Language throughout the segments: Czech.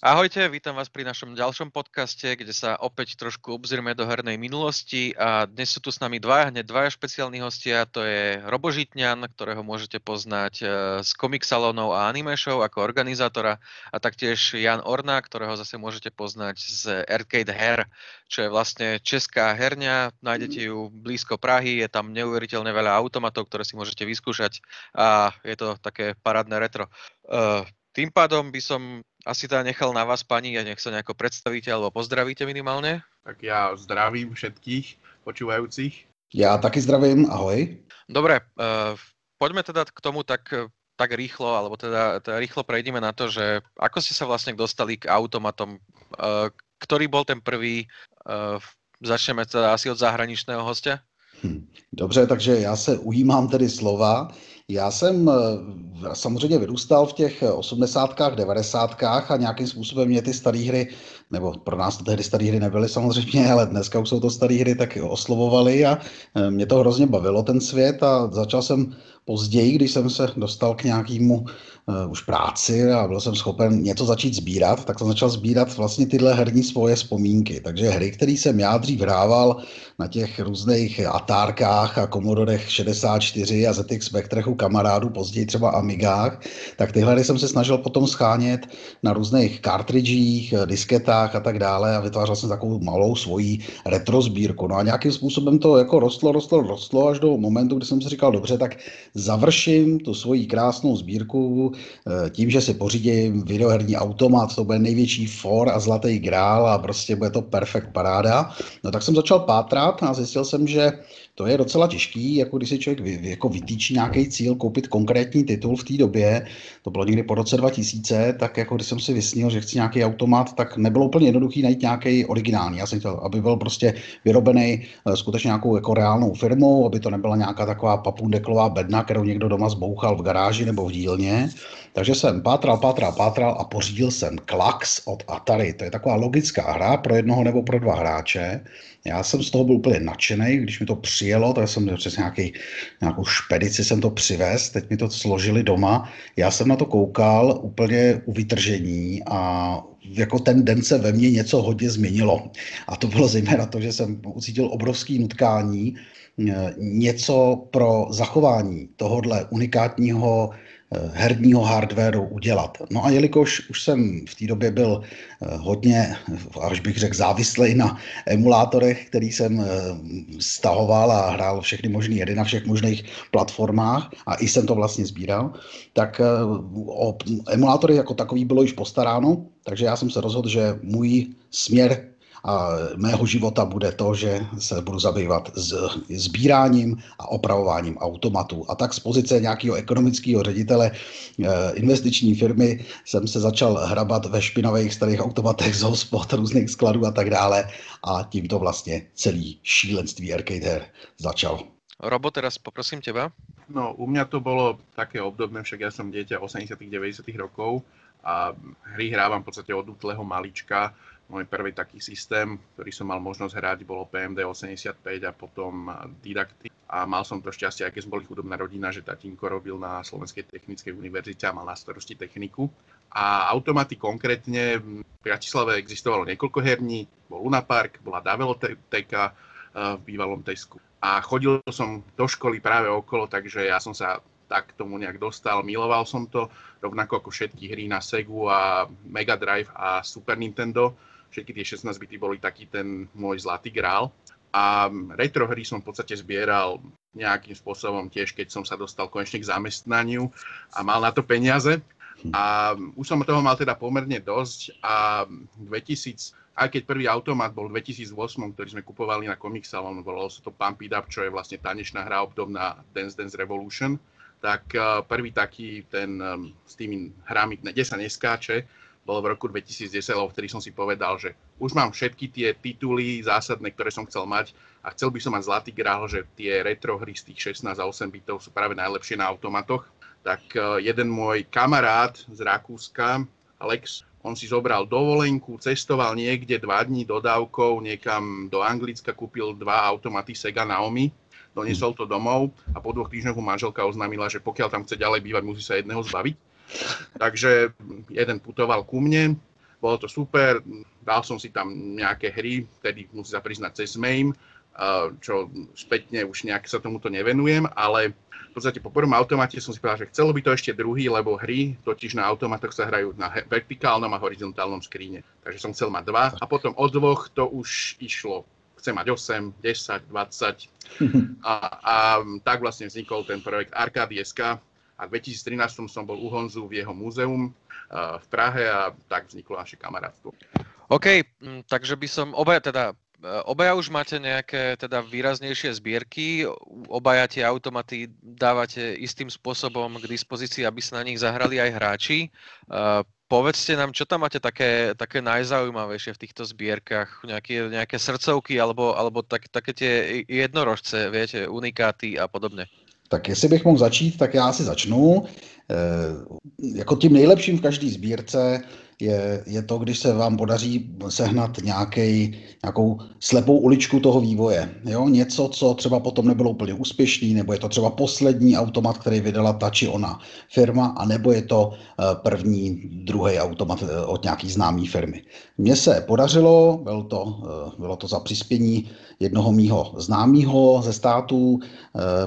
Ahojte, vítam vás pri našom ďalšom podcaste, kde sa opäť trošku obzrieme do hernej minulosti a dnes sú tu s nami dvaja, hneď dvaja špeciálni hostia, to je Robo Žitňan, ktorého môžete poznať e, z Comic Salonov a Anime Show ako organizátora a taktiež Jan Orna, ktorého zase môžete poznať z Arcade Her, čo je vlastne česká herňa, nájdete ju blízko Prahy, je tam neuveriteľne veľa automatov, ktoré si môžete vyskúšať a je to také parádne retro. E, tým pádom by som asi teda nechal na vás, pani, a nech sa nejako predstavíte alebo pozdravíte minimálne. Tak já zdravím všetkých počúvajúcich. Já taky zdravím, ahoj. Dobre, uh, poďme teda k tomu tak, tak rýchlo, alebo teda, teda rýchlo prejdeme na to, že ako ste sa vlastne dostali k automatom, uh, ktorý bol ten prvý, uh, začneme teda asi od zahraničného hostia? Hm, dobře, takže já se ujímám tedy slova. Já jsem samozřejmě vyrůstal v těch osmdesátkách, devadesátkách a nějakým způsobem mě ty staré hry, nebo pro nás to tehdy staré hry nebyly samozřejmě, ale dneska už jsou to staré hry, tak oslovovaly a eh, mě to hrozně bavilo ten svět a začal jsem později, když jsem se dostal k nějakému uh, už práci a byl jsem schopen něco začít sbírat, tak jsem začal sbírat vlastně tyhle herní svoje vzpomínky. Takže hry, které jsem já dřív hrával na těch různých Atárkách a Commodorech 64 a ZX Spectrech u kamarádů, později třeba Amigách, tak tyhle hry jsem se snažil potom schánět na různých kartridžích, disketách a tak dále a vytvářel jsem takovou malou svoji retro sbírku. No a nějakým způsobem to jako rostlo, rostlo, rostlo až do momentu, kdy jsem si říkal, dobře, tak završím tu svoji krásnou sbírku eh, tím, že si pořídím videoherní automat, to bude největší for a zlatý grál a prostě bude to perfekt paráda. No tak jsem začal pátrat a zjistil jsem, že to je docela těžký, jako když si člověk vy, jako vytýčí nějaký cíl, koupit konkrétní titul v té době, to bylo někdy po roce 2000, tak jako když jsem si vysnil, že chci nějaký automat, tak nebylo úplně jednoduchý najít nějaký originální. Já jsem chtěl, aby byl prostě vyrobený uh, skutečně nějakou jako reálnou firmou, aby to nebyla nějaká taková papundeklová bedna, kterou někdo doma zbouchal v garáži nebo v dílně. Takže jsem pátral, pátral, pátral a pořídil jsem Klax od Atari. To je taková logická hra pro jednoho nebo pro dva hráče. Já jsem z toho byl úplně nadšený, když mi to přijelo, tak jsem přes nějaký, nějakou špedici jsem to přivez, teď mi to složili doma. Já jsem na to koukal úplně u vytržení a jako ten den se ve mně něco hodně změnilo. A to bylo zejména to, že jsem ucítil obrovský nutkání, e, něco pro zachování tohohle unikátního herního hardwareu udělat. No a jelikož už jsem v té době byl eh, hodně, až bych řekl, závislý na emulátorech, který jsem eh, stahoval a hrál všechny možné hry na všech možných platformách a i jsem to vlastně sbíral, tak o emulátory jako takový bylo již postaráno, takže já jsem se rozhodl, že můj směr a mého života bude to, že se budu zabývat s sbíráním a opravováním automatů. A tak z pozice nějakého ekonomického ředitele eh, investiční firmy jsem se začal hrabat ve špinavých starých automatech z hospod, různých skladů a tak dále a tím to vlastně celý šílenství arcade her začal. Robo, teraz poprosím teba. No, u mňa to bolo také obdobné, však ja som dieťa 80 90 rokov a hry hrávam v podstate od útleho malička môj prvý taký systém, ktorý som mal možnosť hrať, bolo PMD 85 a potom Didakty. A mal som to šťastie, aj keď sme boli chudobná rodina, že tatínko robil na Slovenskej technickej univerzite a mal na starosti techniku. A automaty konkrétne v Bratislave existovalo niekoľko herní, bol Luna Park, bola Daveloteka v bývalom Tesku. A chodil som do školy práve okolo, takže ja som sa tak tomu nejak dostal. Miloval som to, rovnako ako všetky hry na Segu a Mega Drive a Super Nintendo všetky tie 16 bity boli taký ten môj zlatý grál. A retro hry som v podstate zbieral nejakým spôsobom tiež, keď som sa dostal konečne k zamestnaniu a mal na to peniaze. A už som toho mal teda pomerne dosť a 2000, aj keď prvý automat bol v 2008, ktorý sme kupovali na Comic Salon, volalo sa to Pump It Up, čo je vlastne tanečná hra obdobná Dance Dance Revolution, tak eh, prvý taký ten eh, s tými hrami, kde sa neskáče, bolo v roku 2010, lebo vtedy som si povedal, že už mám všetky tie tituly zásadné, ktoré som chcel mať a chcel by som mať zlatý grál, že tie retro hry z tých 16 a 8 bitov sú práve najlepšie na automatoch. Tak e, jeden môj kamarát z Rakúska, Alex, on si zobral dovolenku, cestoval niekde dva dní dodávkou, niekam do Anglicka, kúpil dva automaty Sega Naomi, doniesol to domov a po dvoch týždňoch mu manželka oznámila, že pokiaľ tam chce ďalej bývať, musí sa jedného zbaviť Takže jeden putoval ku mne, bolo to super, dal som si tam nejaké hry, vtedy musím sa priznať cez MAME, čo spätne už nejak sa tomuto nevenujem, ale v podstate po prvom automate som si povedal, že chcelo by to ešte druhý, lebo hry totiž na automatoch sa hrajú na vertikálnom a horizontálnom skríne. Takže som chcel mať dva a potom od dvoch to už išlo chcem mať 8, 10, 20. A, a tak vlastne vznikol ten projekt Arcady.sk a v 2013 som bol u Honzu v jeho múzeum v Prahe a tak vzniklo naše kamarátstvo. OK, takže by som obaja teda Obaja už máte nejaké teda výraznejšie zbierky, obaja tie automaty dávate istým spôsobom k dispozícii, aby sa na nich zahrali aj hráči. Povedzte nám, čo tam máte také, také najzaujímavejšie v týchto zbierkach, nejaké, nejaké srdcovky alebo, alebo tak, také tie jednorožce, viete, unikáty a podobně. Tak jestli bych mohl začít, tak já asi začnu. E, jako tím nejlepším v každé sbírce je, je to, když se vám podaří sehnat nějaký, nějakou slepou uličku toho vývoje. Jo? Něco, co třeba potom nebylo úplně úspěšný, nebo je to třeba poslední automat, který vydala ta či ona firma, a nebo je to eh, první, druhý automat eh, od nějaký známý firmy. Mně se podařilo, bylo to, eh, bylo to za přispění jednoho mýho známého ze států,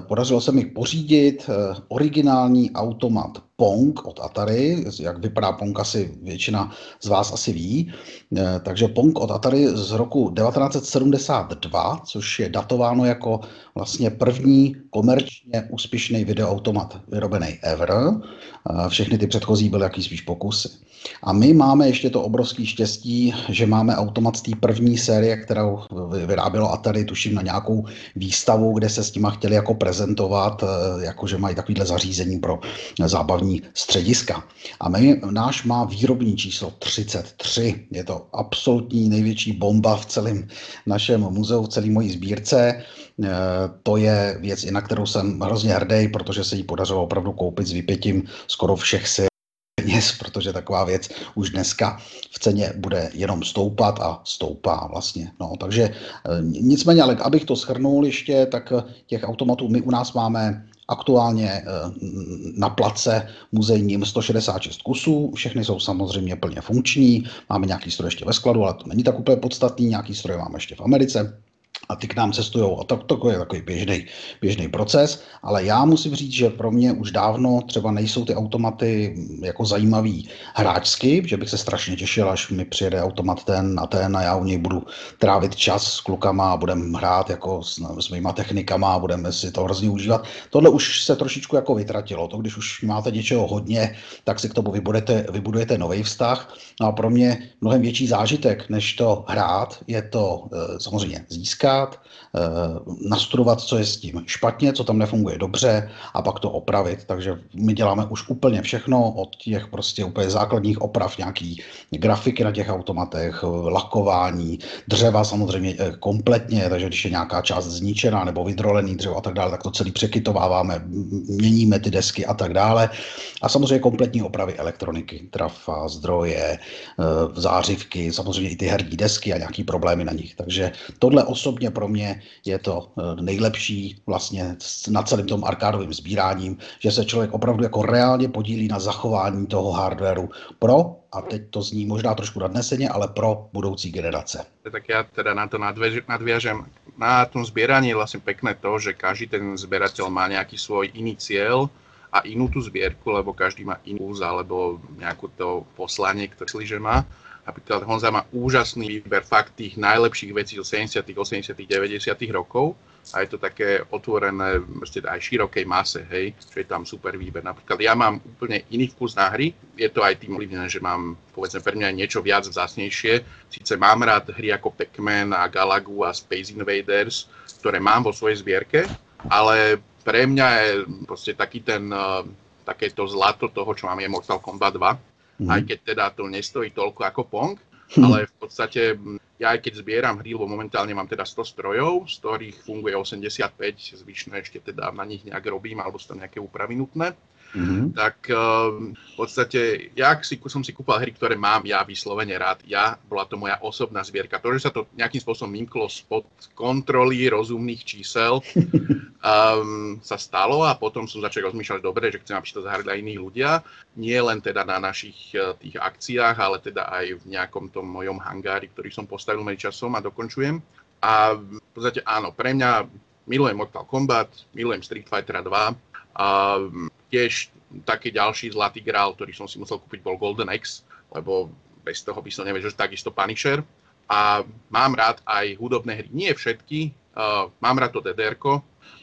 podařilo se mi pořídit originální automat Pong od Atari, jak vypadá Pong asi většina z vás asi ví. Eh, takže Pong od Atari z roku 1972, což je datováno jako vlastně první komerčně úspěšný videoautomat vyrobený ever. Eh, všechny ty předchozí byly jaký spíš pokusy. A my máme ještě to obrovské štěstí, že máme automat z té první série, kterou vyrábělo Atari, tuším na nějakou výstavu, kde se s těma chtěli jako prezentovat, eh, jako že mají takovýhle zařízení pro zábavní střediska. A my, náš má výrobní číslo 33. Je to absolutní největší bomba v celém našem muzeu, v celé mojí sbírce. Eh, to je věc, na kterou jsem hrozně hrdý, protože se jí podařilo opravdu koupit s vypětím skoro všech sil peněz, protože taková věc už dneska v ceně bude jenom stoupat a stoupá vlastně. No, takže eh, nicméně, ale abych to schrnul ještě, tak těch automatů my u nás máme aktuálně eh, na place muzejním 166 kusů, všechny jsou samozřejmě plně funkční, máme nějaký stroj ještě ve skladu, ale to není tak úplně podstatný, nějaký stroj máme ještě v Americe, a ty k nám cestují. A to, to je takový běžný, běžný proces, ale já musím říct, že pro mě už dávno třeba nejsou ty automaty jako zajímavý hráčsky, že bych se strašně těšil, až mi přijede automat ten a ten a já u něj budu trávit čas s klukama a budem hrát jako s, s mýma technikama a budeme si to hrozně užívat. Tohle už se trošičku jako vytratilo. To, když už máte něčeho hodně, tak si k tomu vybudujete, vybudujete nový vztah. No a pro mě mnohem větší zážitek, než to hrát, je to e, samozřejmě získat zkoušet, eh, nastudovat, co je s tím špatně, co tam nefunguje dobře a pak to opravit. Takže my děláme už úplně všechno od těch prostě úplně základních oprav, nějaký grafiky na těch automatech, lakování, dřeva samozřejmě eh, kompletně, takže když je nějaká část zničená nebo vydrolený dřevo a tak dále, tak to celý překytováváme, měníme ty desky a tak dále. A samozřejmě kompletní opravy elektroniky, trafa, zdroje, eh, zářivky, samozřejmě i ty herní desky a nějaký problémy na nich. Takže tohle osobně pro mě je to eh, nejlepší vlastně na celým tom arkádovým sbíráním, že se člověk opravdu jako reálně podílí na zachování toho hardwareu pro, a teď to zní možná trošku nadneseně, ale pro budoucí generace. Tak já teda na to nadviažem. Na tom sbíraní je vlastně pekné to, že každý ten sběratel má nějaký svůj iný cieľ a inú tú zbierku, lebo každý má inú alebo nejakú to poslanie, ktoré že má. Napríklad Honza má úžasný výber fakt tých najlepších vecí zo 70., 80., 90. rokov a je to také otvorené proste aj širokej mase, hej, čo je tam super výber. Napríklad ja mám úplne iný vkus na hry, je to aj tým ovlivnené, že mám povedzme pre mňa niečo viac vzácnejšie. Sice mám rád hry ako Pac-Man a Galagu a Space Invaders, ktoré mám vo svojej zbierke, ale pre mňa je proste taký ten, uh, takéto zlato toho, čo mám, je Mortal Kombat 2, mm. aj keď teda to nestojí toľko ako Pong, hm. ale v podstate ja aj keď zbieram hry, lebo momentálne mám teda 100 strojov, z ktorých funguje 85, zvyšné ešte teda na nich nejak robím, alebo sú tam nejaké úpravy nutné, mm-hmm. tak um, v podstate, ja si, som si kúpal hry, ktoré mám ja vyslovene rád. Ja, bola to moja osobná zbierka. To, že sa to nejakým spôsobom vymklo spod kontroly rozumných čísel, um, sa stalo a potom som začal rozmýšľať, dobre, že chcem, aby to zahrali aj iní ľudia. Nie len teda na našich uh, tých akciách, ale teda aj v nejakom tom mojom hangári, ktorý som postavil časom a dokončujem. A v podstate áno, pre mňa milujem Mortal Kombat, milujem Street Fighter 2 a tiež taký ďalší zlatý grál, ktorý som si musel kúpiť, bol Golden X, lebo bez toho by som nevedel, že takisto Punisher. A mám rád aj hudobné hry. Nie všetky, uh, mám rád to ddr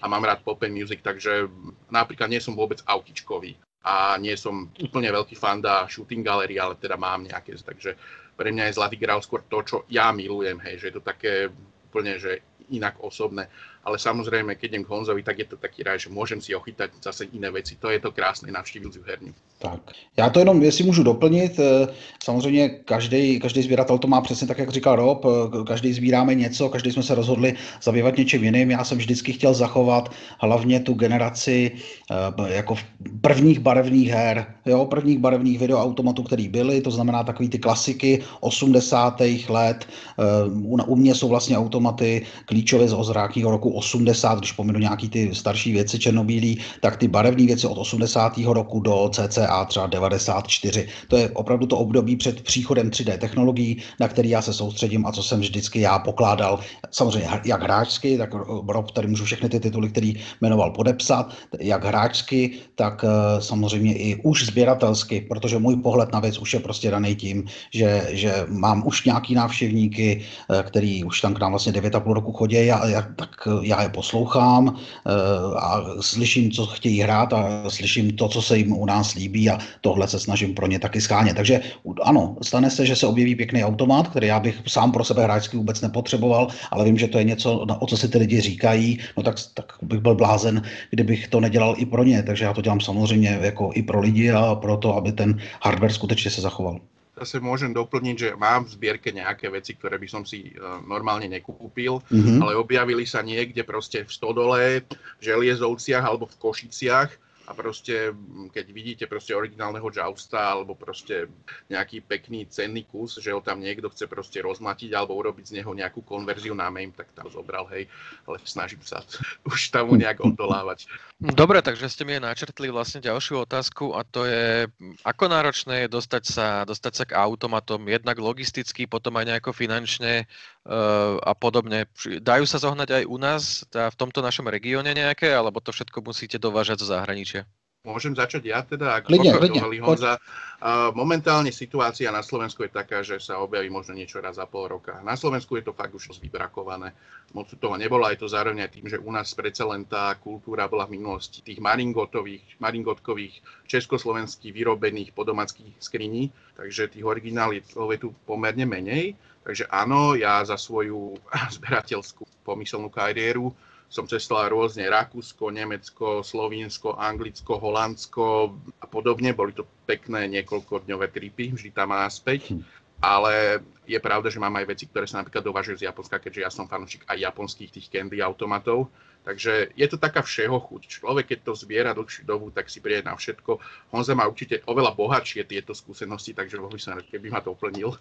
a mám rád pop and music, takže napríklad nie som vôbec autičkový a nie som úplne veľký fan da shooting gallery, ale teda mám nejaké, takže pre mňa je Zlatý grál skôr to, čo ja milujem, hej, že je to také úplne, že inak osobné ale samozrejme, keď idem k Honzovi, tak je to taký rád, že môžem si ochytať zase iné věci. To je to krásné navštívit herňu. Tak, já to jenom, jestli můžu doplnit, eh, samozřejmě každý, každý sběratel to má přesně tak, jak říkal Rob, eh, každý sbíráme něco, každý jsme se rozhodli zabývat něčím jiným. Já jsem vždycky chtěl zachovat hlavně tu generaci eh, jako prvních barevných her, jo, prvních barevných videoautomatů, které byly, to znamená takový ty klasiky 80. let. U mě jsou vlastně automaty klíčové z ozrákního roku 80, když pominu nějaký ty starší věci černobílý, tak ty barevné věci od 80. roku do CCA třeba 94. To je opravdu to období před příchodem 3D technologií, na který já se soustředím a co jsem vždycky já pokládal, samozřejmě jak hráčsky, tak Rob tady můžu všechny ty tituly, který jmenoval podepsat, jak hráčsky, tak eh, samozřejmě i už sběratelsky, protože můj pohled na věc už je prostě daný tím, že, že mám už nějaký návštěvníky, eh, který už tam k nám vlastně 9,5 roku chodí, a, a tak já je poslouchám eh, a slyším, co chtějí hrát a slyším to, co se jim u nás líbí a tohle se snažím pro ně taky schánět. Takže ano, stane se, že se objeví pěkný automat, který já bych sám pro sebe hráčsky vůbec nepotřeboval, ale vím, že to je něco, o co si ty lidi říkají, no tak, tak bych byl blázen, kdybych to nedělal i pro ně. Takže já to dělám samozřejmě jako i pro lidi a pro to, aby ten hardware skutečně se zachoval zase môžem doplniť, že mám v zbierke nejaké veci, ktoré by som si uh, normálne nekúpil, mm-hmm. ale objavili sa niekde proste v Stodole, v Želiezovciach alebo v Košiciach a proste, keď vidíte proste originálneho Jousta alebo proste nejaký pekný cenný kus, že ho tam niekto chce proste rozmatiť alebo urobiť z neho nejakú konverziu na meme, tak tam zobral, hej, ale snažím sa už tam nejak odolávať. Dobre, takže ste mi načrtli vlastne ďalšiu otázku a to je, ako náročné je dostať sa, dostať sa k automatom, jednak logisticky, potom aj nejako finančne a podobne. Dajú sa zohnať aj u nás, v tomto našom regióne nejaké, alebo to všetko musíte dovážať zo zahraničia? Môžem začať ja teda, ak klidne, Honza. Uh, momentálne situácia na Slovensku je taká, že sa objaví možno niečo raz za pol roka. Na Slovensku je to fakt už vybrakované. Moc toho nebolo, aj to zároveň aj tým, že u nás predsa len tá kultúra bola v minulosti tých maringotových, maringotkových československých vyrobených podomackých skriní, takže tých originálov je tu pomerne menej. Takže áno, ja za svoju zberateľskú pomyselnú kariéru som cestoval rôzne Rakúsko, Nemecko, Slovinsko, Anglicko, Holandsko a podobne. Boli to pekné niekoľkodňové tripy, vždy tam a naspäť. Hm. Ale je pravda, že mám aj veci, ktoré sa napríklad dovažujú z Japonska, keďže ja som fanúšik aj japonských tých candy automatov. Takže je to taká všeho chuť. Človek, keď to zbiera dlhšiu dobu, tak si príde na všetko. Honza má určite oveľa bohatšie tieto skúsenosti, takže mohl by som keby ma to uplnil.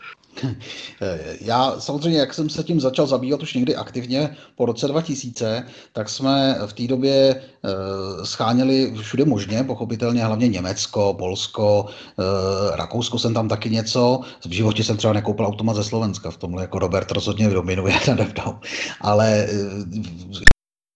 Já samozřejmě, jak jsem se tím začal zabývat už někdy aktivně po roce 2000, tak jsme v té době e, scháněli všude možně, pochopitelně hlavně Německo, Polsko, e, Rakousko jsem tam taky něco. V životě jsem třeba nekoupil automat ze Slovenska, v tomhle jako Robert rozhodně dominuje nade mnou. Ale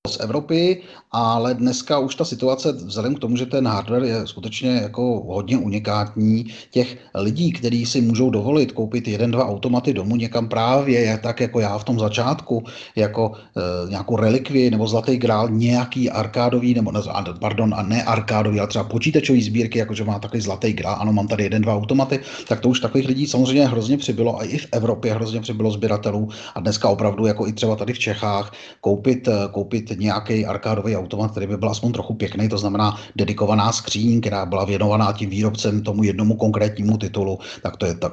z Evropy, ale dneska už ta situace, vzhledem k tomu, že ten hardware je skutečně jako hodně unikátní, těch lidí, kteří si můžou dovolit koupit jeden, dva automaty domů někam právě, tak jako já v tom začátku, jako e, nějakou relikvii nebo zlatý grál, nějaký arkádový, nebo pardon, a ne arkádový, ale třeba počítačový sbírky, jakože má takový zlatý grál, ano, mám tady jeden, dva automaty, tak to už takových lidí samozřejmě hrozně přibylo a i v Evropě hrozně přibylo sběratelů a dneska opravdu jako i třeba tady v Čechách koupit, koupit nějaký arkádový automat, který by byl aspoň trochu pěkný, to znamená dedikovaná skříň, která byla věnovaná tím výrobcem tomu jednomu konkrétnímu titulu, tak to je tak,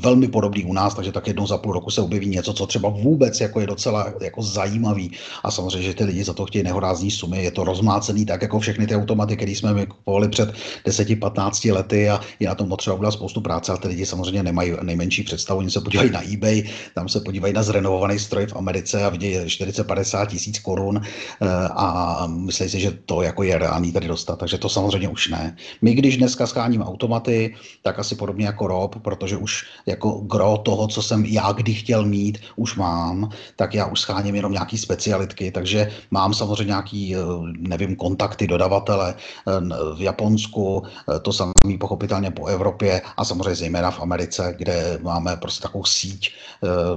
velmi podobný u nás, takže tak jednou za půl roku se objeví něco, co třeba vůbec jako je docela jako zajímavý. A samozřejmě, že ty lidi za to chtějí nehorázní sumy, je to rozmácený tak jako všechny ty automaty, které jsme my kupovali před 10-15 lety a je na tom potřeba udělat spoustu práce, ale ty lidi samozřejmě nemají nejmenší představu. Oni se podívají na eBay, tam se podívají na zrenovovaný stroj v Americe a vidí 40-50 tisíc korun a myslí si, že to jako je reálný tady dostat, takže to samozřejmě už ne. My, když dneska scháníme automaty, tak asi podobně jako Rob, protože už jako gro toho, co jsem já kdy chtěl mít, už mám, tak já už scháním jenom nějaký specialitky, takže mám samozřejmě nějaký, eh, nevím, kontakty dodavatele eh, v Japonsku, to samý pochopitelně po Evropě a samozřejmě zejména v Americe, kde máme prostě takovou síť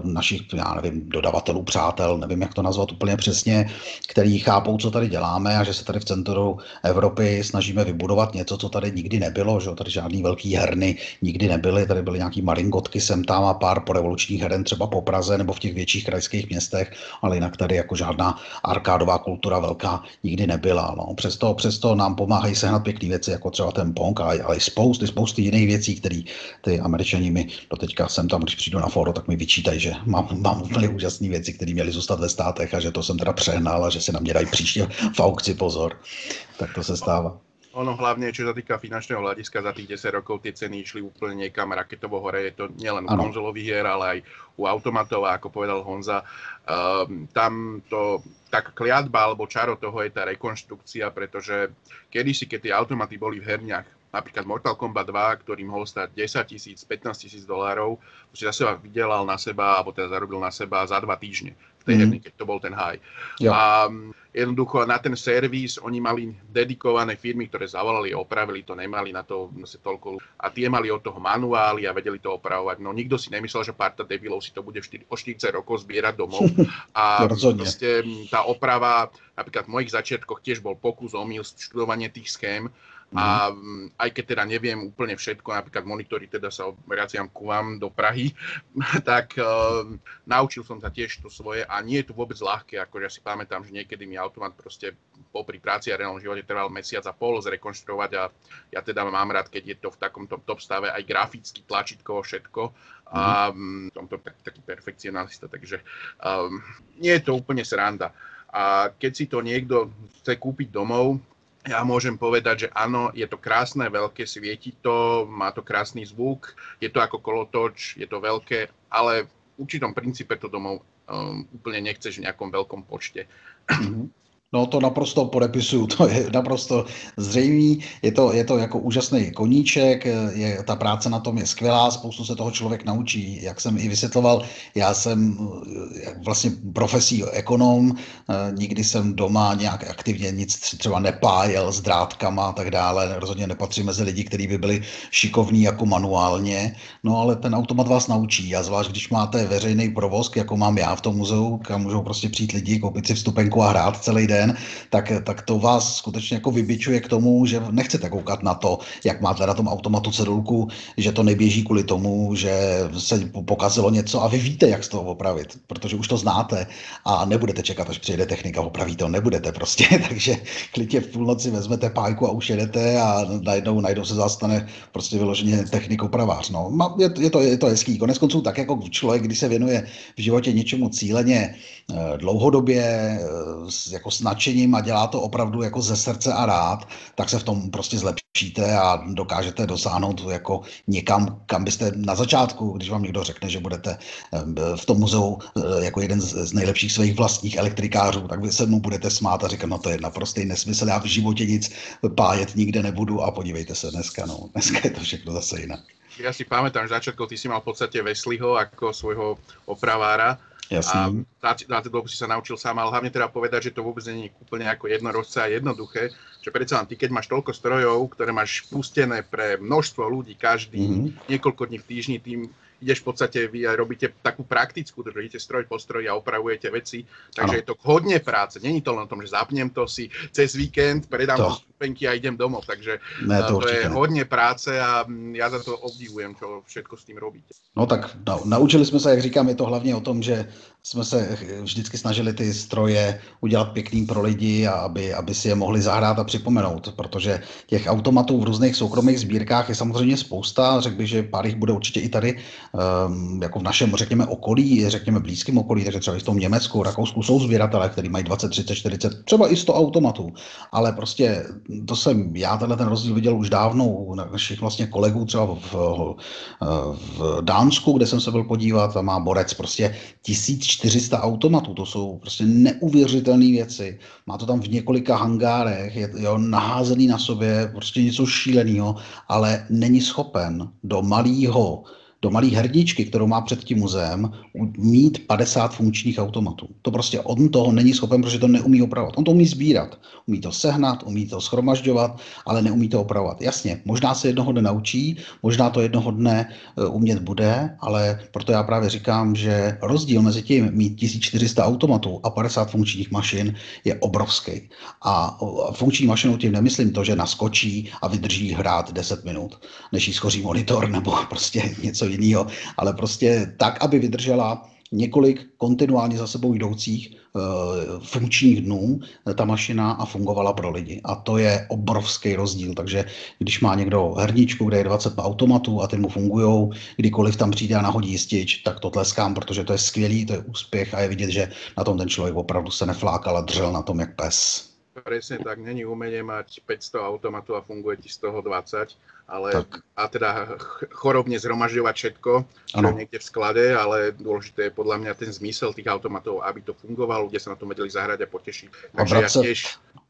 našich, já nevím, dodavatelů, přátel, nevím, jak to nazvat úplně přesně, který chápou, co tady děláme a že se tady v centru Evropy snažíme vybudovat něco, co tady nikdy nebylo, že tady žádný velký herny nikdy nebyly, tady byly nějaký maringotky sem tam a pár porevolučních heren třeba po Praze nebo v těch větších krajských městech, ale jinak tady jako žádná arkádová kultura velká nikdy nebyla. No. Přesto, přesto nám pomáhají sehnat pěkné věci, jako třeba ten Pong, ale, i spousty, spousty jiných věcí, které ty američani mi doteďka sem tam, když přijdu na foro, tak mi vyčítají, že mám, mám úplně úžasné věci, které měly zůstat ve státech a že to jsem teda přehnal a že si na mě dají příště v aukci pozor. Tak to se stává. Ono hlavne, čo sa týka finančného hľadiska, za tých 10 rokov tie ceny išli úplne niekam raketovo hore. Je to nielen u konzolových hier, ale aj u automatov, a ako povedal Honza. Um, tam to, tak kliatba alebo čaro toho je tá rekonštrukcia, pretože kedysi, keď tie automaty boli v herniach, napríklad Mortal Kombat 2, ktorý mohol stať 10 tisíc, 15 tisíc dolárov, si zase vydelal na seba, alebo teda zarobil na seba za dva týždne v tej mm. herni, keď to bol ten high. Jo. A jednoducho na ten servis oni mali dedikované firmy, ktoré zavolali, opravili to, nemali na to zase toľko a tie mali od toho manuály a vedeli to opravovať. No nikto si nemyslel, že parta debilov si to bude o 40 rokov zbierať domov a proste tá oprava, napríklad v mojich začiatkoch tiež bol pokus omyl, študovanie tých schém a mm, aj keď teda neviem úplne všetko, napríklad monitory, teda sa vraciam ku vám do Prahy, tak uh, naučil som sa tiež to svoje a nie je to vôbec ľahké, akože ja si pamätám, že niekedy mi automat proste popri práci a reálnom živote trval mesiac a pol zrekonštruovať a ja teda mám rád, keď je to v takomto top stave aj graficky, tlačítkovo, všetko a mm, tomto tak, taký perfekcionalista, takže um, nie je to úplne sranda. A keď si to niekto chce kúpiť domov, ja môžem povedať, že áno, je to krásne, veľké, svieti to, má to krásny zvuk, je to ako kolotoč, je to veľké, ale v určitom princípe to domov um, úplne nechceš v nejakom veľkom počte. No to naprosto podepisuju, to je naprosto zřejmý, je to, je to jako úžasný koníček, je, ta práce na tom je skvělá, spoustu se toho člověk naučí, jak jsem i vysvětloval, já jsem eh, vlastně profesí ekonom, eh, nikdy jsem doma nějak aktivně nic třeba nepájel s drátkama a tak dále, rozhodně nepatří mezi lidi, kteří by byli šikovní jako manuálně, no ale ten automat vás naučí. A zvlášť když máte veřejný provoz, jako mám já v tom muzeu, kam můžou prostě přijít lidi, koupit si vstupenku a hrát celý den, den, tak, tak to vás skutečně jako vybičuje k tomu, že nechcete koukat na to, jak máte na tom automatu cedulku, že to neběží kvůli tomu, že se pokazilo něco a vy víte, jak z toho opravit, protože už to znáte a nebudete čekat, až přijde technika, opraví to, nebudete prostě, takže klidně v půlnoci vezmete pájku a už jedete a najednou, najednou se zastane prostě vyloženě technik opravář. No. Je, je, to, je to hezký. Konec konců tak jako člověk, když se věnuje v životě něčemu cíleně eh, dlouhodobě, eh, jako snaží nadšením a dělá to opravdu jako ze srdce a rád, tak se v tom prostě zlepšíte a dokážete dosáhnout jako někam, kam byste na začátku, když vám někdo řekne, že budete eh, v tom muzeu eh, jako jeden z nejlepších svých vlastních elektrikářů, tak vy se mu budete smát a říkat, no to je naprostý nesmysl, já v životě nic pájet nikde nebudu a podívejte se dneska, no, dneska je to všechno zase jinak. Ja si pamätám, že začiatkov ty si mal v podstate Vesliho ako svojho opravára Jasný. A na to si sa naučil sám, ale hlavne teda povedať, že to vôbec nie je úplne ako jednorožce a jednoduché, že predsa len ty, keď máš toľko strojov, ktoré máš pustené pre množstvo ľudí každý, mm-hmm. niekoľko dní v týždni, tým ideš v podstate, vy robíte takú praktickú, držíte stroj po stroji a opravujete veci, takže Ano. je to hodne práce. Není to len o tom, že zapnem to si cez víkend, predám To. stupenky a idem domov, takže Ne, to to je ne. hodně práce a mm, já za to obdivujem, čo všetko s tím robíte. No tak na, naučili jsme se, jak říkám, je to hlavně o tom, že jsme se vždycky snažili ty stroje udělat pěkný pro lidi a aby, aby si je mohli zahrát a připomenout, protože těch automatů v různých soukromých sbírkách je samozřejmě spousta, řekl bych, že pár jich bude určitě i tady, jako v našem, řekněme, okolí, řekněme blízkém okolí, takže třeba i v tom Německu, Rakousku jsou sběratelé, kteří mají 20, 30, 40, třeba i 100 automatů, ale prostě to jsem, já tenhle ten rozdíl viděl už dávno u našich vlastně kolegů třeba v, v, v Dánsku, kde jsem se byl podívat, tam má Borec prostě 1400 automatů, to jsou prostě neuvěřitelné věci. Má to tam v několika hangárech, je jo, naházený na sobě, prostě něco šíleného, ale není schopen do malého do malé herničky, kterou má před tím muzeem, mít 50 funkčních automatů. To prostě on toho není schopen, protože to neumí opravovat. On to umí sbírat, umí to sehnat, umí to schromažďovat, ale neumí to opravovat. Jasně, možná se jednoho dne naučí, možná to jednoho dne eh, umět bude, ale proto já právě říkám, že rozdíl mezi tím mít 1400 automatů a 50 funkčních mašin je obrovský. A funkční mašinou tím nemyslím to, že naskočí a vydrží hrát 10 minut, než jí schoří monitor nebo prostě něco jiného, ale prostě tak, aby vydržela několik kontinuálně za sebou jdoucích e, funkčních dnů e, ta mašina a fungovala pro lidi. A to je obrovský rozdíl. Takže když má někdo herničku, kde je 20 automatů a ty mu fungují, kdykoliv tam přijde a nahodí jistič, tak to tleskám, protože to je skvělý, to je úspěch a je vidět, že na tom ten člověk opravdu se neflákal a držel na tom jak pes. Presne tak, není umenie mať 500 automatov a funguje ti z toho 20, ale Tak. a teda ch- chorobne zhromažďovať všetko, čo Ano. je niekde v sklade, ale dôležité je podľa mňa ten zmysel tých automatov, aby to fungovalo, ľudia sa na tom vedeli zahrať a potešiť. A Takže ja tiež,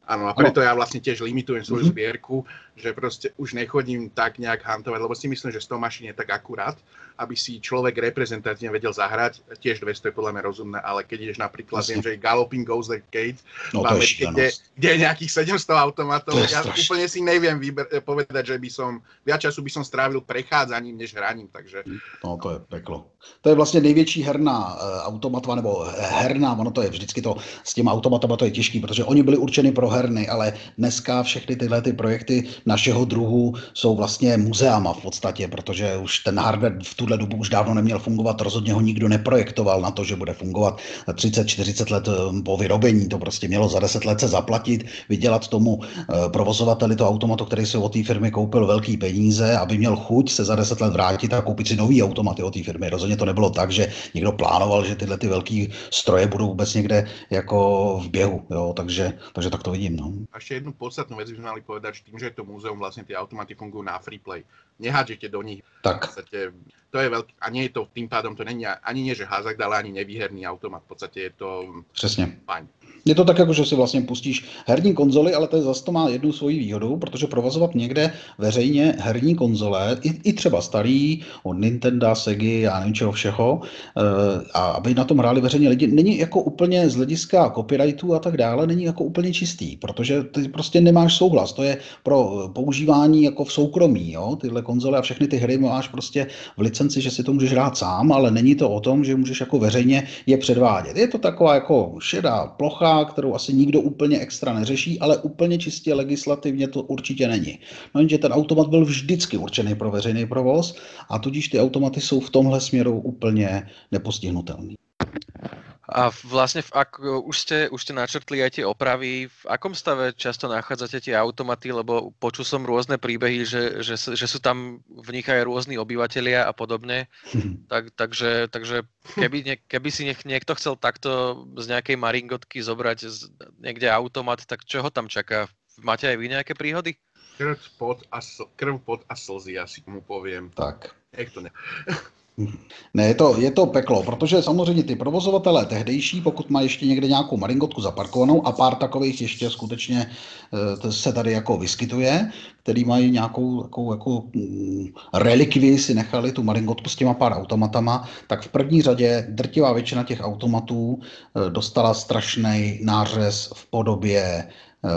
áno, a preto ja vlastne tiež limitujem svoju zbierku, že proste už nechodím tak nejak hantovať, lebo si myslím, že 100 mašín je tak akurát, aby si človek reprezentatívne vedel zahrať, tiež 200 je podľa mňa rozumné, ale keď ideš napríklad, Jasne. viem, že Galloping Goes the Gate, No v je Amerike, kde, kde je nejakých 700 automatov. To je Ja strašné. úplne si neviem vyber, povedať, že by som, viac času by som strávil prechádzaním, než hraním, takže No to je peklo. To je vlastně největší herná eh, automatová, nebo herná, ono to je vždycky to, s těma automatama to je těžký, protože oni byli určeny pro herny, ale dneska všechny tyhle ty projekty našeho druhu jsou vlastně muzeama v podstatě, protože už ten hardware v tuhle dobu už dávno neměl fungovat, rozhodně ho nikdo neprojektoval na to, že bude fungovat 30-40 let eh, po vyrobení, to prostě mělo za 10 let se zaplatit, vydělat tomu eh, provozovateli to automatu, který si od té firmy koupil velký peníze, aby měl chuť se za 10 let vrátit a koupit si nový automaty od té firmy. Rozhodně to nebylo tak, že někdo plánoval, že tyhle ty velké stroje budou vůbec někde jako v běhu, jo, takže, takže tak to vidím. No. a ešte jednu podstatnú vec by sme mali povedať, že tým, že je to múzeum, vlastne tie automaty fungujú na free play. Nehádžete do nich. V Tak, podstate, to je veľký, a nie je to tým pádom, to není ani nie, že hazard, ale ani nevýherný automat. V podstate je to přesně. fajn. Je to tak, jako že si vlastně pustíš herní konzoli, ale to zase to má jednu svoji výhodu, protože provozovat někde veřejně herní konzole, i, i třeba starý, od Nintendo, Sega a nevím čeho všeho, eh, a aby na tom hráli veřejně lidi, není jako úplně z hlediska copyrightu a tak dále, není jako úplně čistý, protože ty prostě nemáš souhlas, to je pro používání jako v soukromí, jo? tyhle konzole a všechny ty hry máš prostě v licenci, že si to můžeš hrát sám, ale není to o tom, že můžeš jako veřejně je předvádět. Je to taková jako šedá plocha, kterou asi nikdo úplně extra neřeší, ale úplně čistě legislativně to určitě není. No jenže ten automat byl vždycky určený pro veřejný provoz a tudíž ty automaty jsou v tomhle směru úplně nepostihnutelný. A vlastne, v, ak, už, ste, už ste načrtli aj tie opravy, v akom stave často nachádzate tie automaty, lebo počul som rôzne príbehy, že, že, že sú tam v nich aj rôzni obyvatelia a podobne, tak, takže, takže keby, nie, keby si nech, niekto chcel takto z nejakej maringotky zobrať z, niekde automat, tak čo ho tam čaká? Máte aj vy nejaké príhody? Krv, pot a, sl- krv, pot a slzy, asi mu poviem. Tak. Nech to ne. Ne, je to, je to peklo, protože samozřejmě ty provozovatelé tehdejší, pokud má ještě někde nějakou maringotku zaparkovanou a pár takových ještě skutečně eh, se tady jako vyskytuje, který mají nějakou takovou jako mm, relikvii si nechali tu maringotku s těma pár automatama, tak v první řadě drtivá většina těch automatů eh, dostala strašný nářez v podobě eh,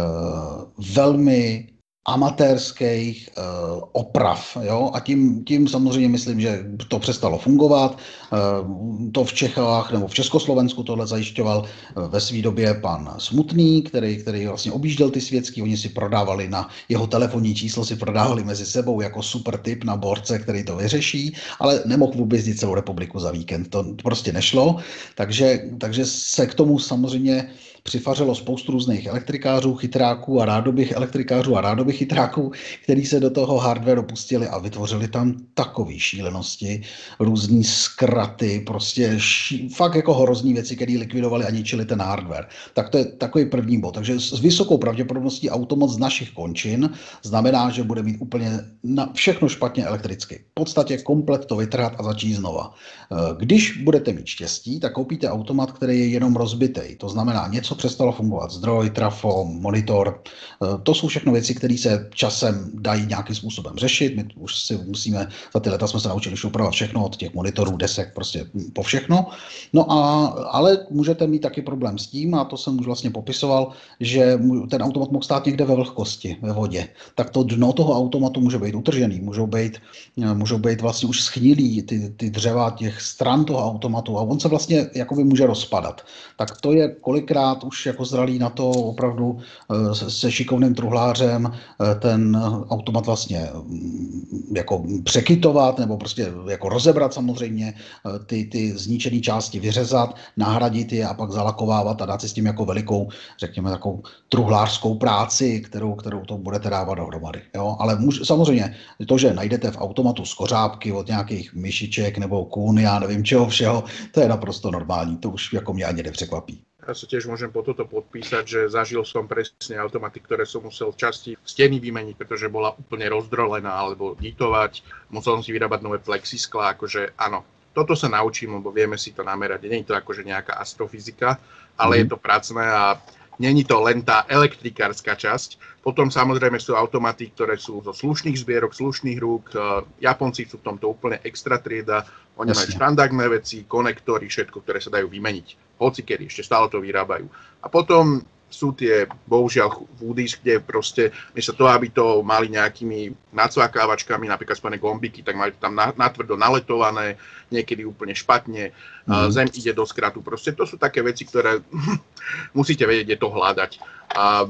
velmi amatérských uh, oprav. Jo? A tím, tím samozřejmě myslím, že to přestalo fungovat. Uh, to v Čechách nebo v Československu tohle zajišťoval uh, ve své době pan Smutný, který, který vlastně objížděl ty světský. Oni si prodávali na jeho telefonní číslo, si prodávali mezi sebou jako super tip na borce, který to vyřeší, ale nemohl vůbec celou republiku za víkend. To prostě nešlo. Takže, takže se k tomu samozřejmě přifařilo spoustu různých elektrikářů, chytráků a rádobých elektrikářů a rádobých chytráků, kteří se do toho hardwareu pustili a vytvořili tam takové šílenosti, různý zkraty, prostě ší, fakt jako hrozný věci, které likvidovali a ničili ten hardware. Tak to je takový první bod. Takže s vysokou pravděpodobností automat z našich končin znamená, že bude mít úplně na všechno špatně elektricky. V podstatě komplet to vytrhat a začít znova. Eh, když budete mít štěstí, tak koupíte automat, který je jenom rozbitý. To znamená něco přestalo fungovat. Zdroj, trafo, monitor. Eh, to jsou všechno věci, které se časem dají nějakým způsobem řešit. My už si musíme, za ty leta jsme se naučili upravovat všechno od těch monitorů, desek, prostě po všechno. No a, ale můžete mít taky problém s tím, a to jsem už vlastně popisoval, že ten automat mohl stát někde ve vlhkosti, ve vodě. Tak to dno toho automatu může být utržený, můžou být, eh, můžou být vlastně už schnilý ty, ty dřeva těch stran toho automatu a on se vlastně jakoby může rozpadat. Tak to je kolikrát už jako zralý na to opravdu eh, se šikovným truhlářem eh, ten automat vlastně mm, jako překytovat nebo prostě jako rozebrat samozřejmě eh, ty, ty zničené části vyřezat, nahradit je a pak zalakovávat a dát si s tím jako velikou, řekněme, takovou truhlářskou práci, kterou, kterou to budete dávat dohromady. Jo? Ale můž, samozřejmě to, že najdete v automatu skořápky od nějakých myšiček nebo kůny, já nevím čeho všeho, to je naprosto normální, to už jako mě ani nepřekvapí. Ja sa tiež môžem po toto podpísať, že zažil som presne automaty, ktoré som musel v časti steny vymeniť, pretože bola úplne rozdrolená alebo ditovať. Musel som si vyrábať nové plexiskla, akože áno, toto sa naučím, lebo vieme si to namerať. Je to akože nejaká astrofyzika, ale mm. je to pracné a není to len tá elektrikárska časť. Potom samozrejme sú automaty, ktoré sú zo slušných zbierok, slušných rúk. Japonci sú v tomto úplne extra trieda. Oni majú štandardné veci, konektory, všetko, ktoré sa dajú vymeniť hoci kedy, ešte stále to vyrábajú. A potom sú tie, bohužiaľ, foodies, kde proste, miesto toho, aby to mali nejakými nacvakávačkami, napríklad spojené gombiky, tak mali tam natvrdo naletované, niekedy úplne špatne, mm. zem ide do skratu. Proste to sú také veci, ktoré musíte vedieť, kde to hľadať. A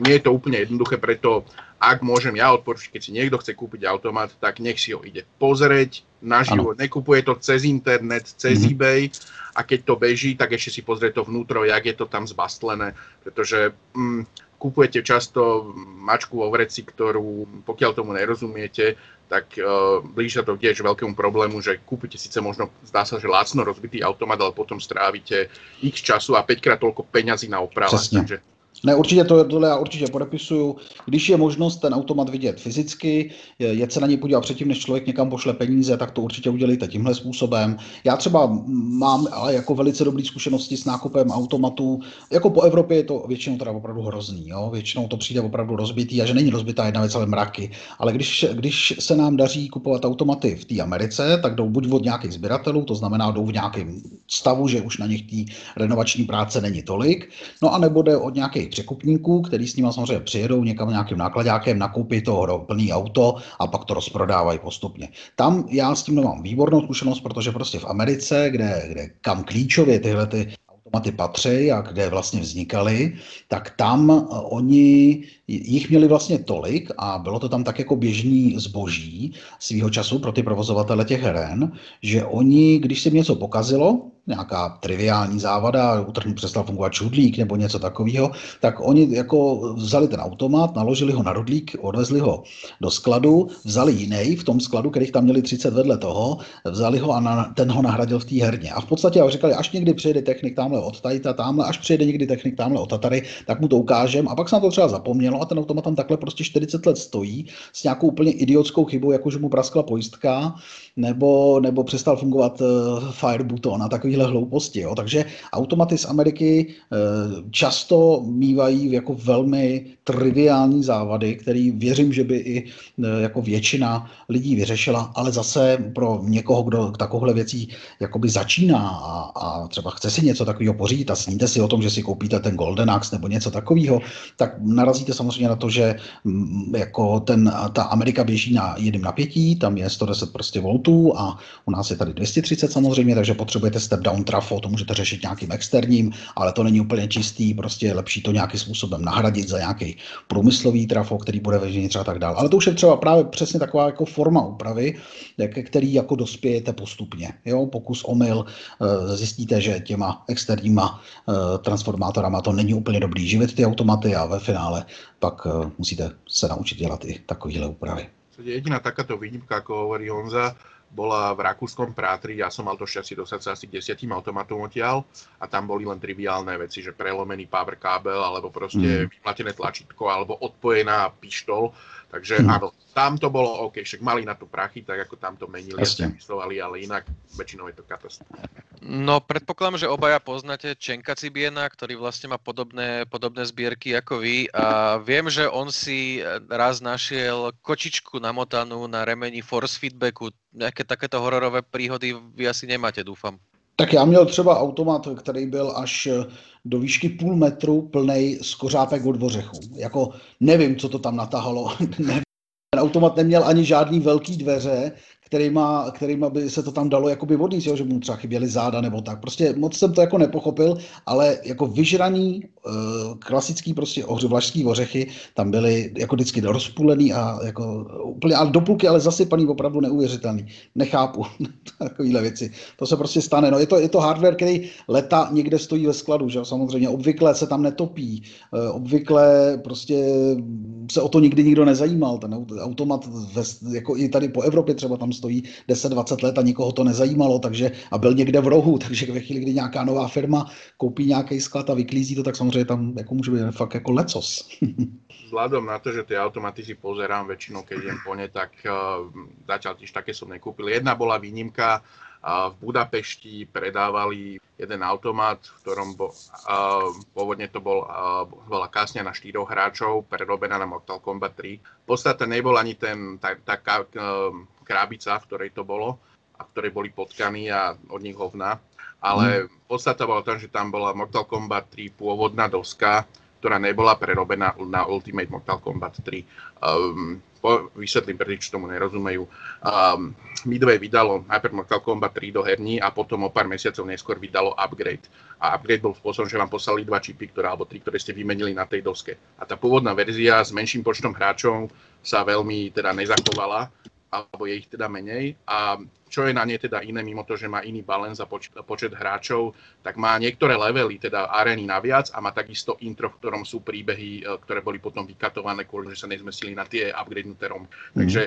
nie je to úplne jednoduché, preto ak môžem ja odporučiť, keď si niekto chce kúpiť automat, tak nech si ho ide pozrieť naživo, nekupuje to cez internet, cez mm-hmm. eBay a keď to beží, tak ešte si pozrie to vnútro, jak je to tam zbastlené, pretože mm, kupujete často mačku vo vreci, ktorú pokiaľ tomu nerozumiete, tak uh, blíži sa to tiež veľkému problému, že kúpite síce možno, zdá sa, že lácno rozbitý automat, ale potom strávite x času a 5 krát toľko peňazí na opravách. Takže ne, určitě to, tohle já určitě podepisuju. Když je možnost ten automat vidět fyzicky, je se na něj podívat předtím, než člověk někam pošle peníze, tak to určitě udělejte tímhle způsobem. Já třeba mám ale jako velice dobré zkušenosti s nákupem automatů. Jako po Evropě je to většinou teda opravdu hrozný. Jo? Většinou to přijde opravdu rozbitý a že není rozbitá jedna věc, ale mraky. Ale když, když se nám daří kupovat automaty v té Americe, tak jdou buď od nějakých sběratelů, to znamená jdou v nějakém stavu, že už na nich té renovační práce není tolik, no a nebo jde od nějakých překupníků, který s nimi samozřejmě přijedou někam nějakým nákladákem, nakoupí to plný auto a pak to rozprodávají postupně. Tam já s tím mám výbornou zkušenost, protože prostě v Americe, kde, kde kam klíčově tyhle ty automaty patří a kde vlastně vznikaly, tak tam eh, oni jich měli vlastně tolik a bylo to tam tak jako běžný zboží svýho času pro ty provozovatele těch heren, že oni, když se něco pokazilo, nějaká triviální závada, utrhnu přestal fungovat čudlík nebo něco takového, tak oni jako vzali ten automat, naložili ho na rodlík, odvezli ho do skladu, vzali jiný v tom skladu, kterých tam měli 30 vedle toho, vzali ho a na, ten ho nahradil v té herně. A v podstatě říkali, až někdy přijede technik tamhle od Tajta, tamhle, až přijede někdy technik tamhle od Tatary, tak mu to ukážem. A pak se na to třeba zapomnělo a ten automat tam takhle prostě 40 let stojí s nějakou úplně idiotskou chybou, jako že mu praskla pojistka, nebo, nebo přestal fungovat uh, fire button a takovéhle hlouposti. Jo. Takže automaty z Ameriky uh, často mývají jako velmi triviální závady, který věřím, že by i uh, jako většina lidí vyřešila, ale zase pro někoho, kdo takovouhle věcí jakoby začíná a, a třeba chce si něco takového pořídit a sníte si o tom, že si koupíte ten Golden Axe nebo něco takového, tak narazíte samozřejmě na to, že mm, jako ten, ta Amerika běží na jedním napětí, tam je 110 prostě voltů a u nás je tady 230 samozřejmě, takže potřebujete step down trafo, to můžete řešit nějakým externím, ale to není úplně čistý, prostě je lepší to nějakým způsobem nahradit za nějaký průmyslový trafo, který bude vevnitř a tak dále. Ale to už je třeba právě přesně taková jako forma úpravy, ke který jako dospějete postupně. Jo? Pokus omyl, eh, zjistíte, že těma externíma eh, transformátorama to není úplně dobrý živit ty automaty a ve finále pak uh, musíte se naučit dělat i takovéhle úpravy. Jediná takáto výnimka, ako hovorí Honza, bola v rakúskom prátri, ja som mal to šťastie dostať sa asi k desiatým automatom odtiaľ a tam boli len triviálne veci, že prelomený power kábel alebo proste mm. vyplatené tlačítko alebo odpojená pištol, takže mm. áno, tam to bolo OK, však mali na to prachy, tak ako tam to menili a ale inak väčšinou je to katastrofa. No, predpokladám, že obaja poznáte Čenka Cibiena, ktorý vlastne má podobné, podobné zbierky ako vy a viem, že on si raz našiel kočičku namotanú na remeni force feedbacku. Nejaké takéto hororové príhody vy asi nemáte, dúfam. Tak já měl třeba automat, který byl až do výšky půl metru plnej skořápek od dvořechu. Jako nevím, co to tam natahalo. Ten automat neměl ani žádný velký dveře, kterýma, kterýma by se to tam dalo jakoby odníst, že mu třeba chyběly záda nebo tak. Prostě moc jsem to jako nepochopil, ale jako vyžraný eh, klasický prostě vlašský ořechy tam byly jako vždycky rozpůlený a jako úplně, ale do půlky, ale zasypaný opravdu neuvěřitelný. Nechápu takovéhle věci. To se prostě stane. No, je, to, je to hardware, který leta někde stojí ve skladu, že samozřejmě. Obvykle se tam netopí. Eh, obvykle prostě se o to nikdy nikdo nezajímal. Ten automat ve, jako i tady po Evropě třeba tam stojí 10-20 let a nikoho to nezajímalo, takže a byl někde v rohu, takže ve chvíli, kdy nějaká nová firma koupí nějaký sklad a vyklízí to, tak samozřejmě tam jako může být fakt jako lecos. Vzhľadom na to, že ty automaty si pozerám väčšinou, keď idem po ne, tak uh, zatiaľ tiež také som nekúpil. Jedna bola výnimka, v Budapešti predávali jeden automat, v ktorom bo, uh, pôvodne to bol, uh, bola kásňa na štyroch hráčov, prerobená na Mortal Kombat 3. V podstate nebol ani ten, tá, tá uh, krábica, v ktorej to bolo, a v ktorej boli potkaní a od nich hovna. Ale mm. podstata bola tam, že tam bola Mortal Kombat 3 pôvodná doska, ktorá nebola prerobená na Ultimate Mortal Kombat 3. Um, po, vysvetlím pre čo tomu nerozumejú. Um, Midway vydalo najprv Mortal Kombat 3 do herní a potom o pár mesiacov neskôr vydalo upgrade. A upgrade bol spôsobom, že vám poslali dva čipy, ktoré, alebo tri, ktoré ste vymenili na tej doske. A tá pôvodná verzia s menším počtom hráčov sa veľmi teda nezachovala alebo je ich teda menej. A čo je na nej teda iné, mimo to, že má iný balans a poč- počet hráčov, tak má niektoré levely, teda arény naviac a má takisto intro, v ktorom sú príbehy, e, ktoré boli potom vykatované kvôli, že sa nezmestili na tie upgradenuté ROM. Mm. Takže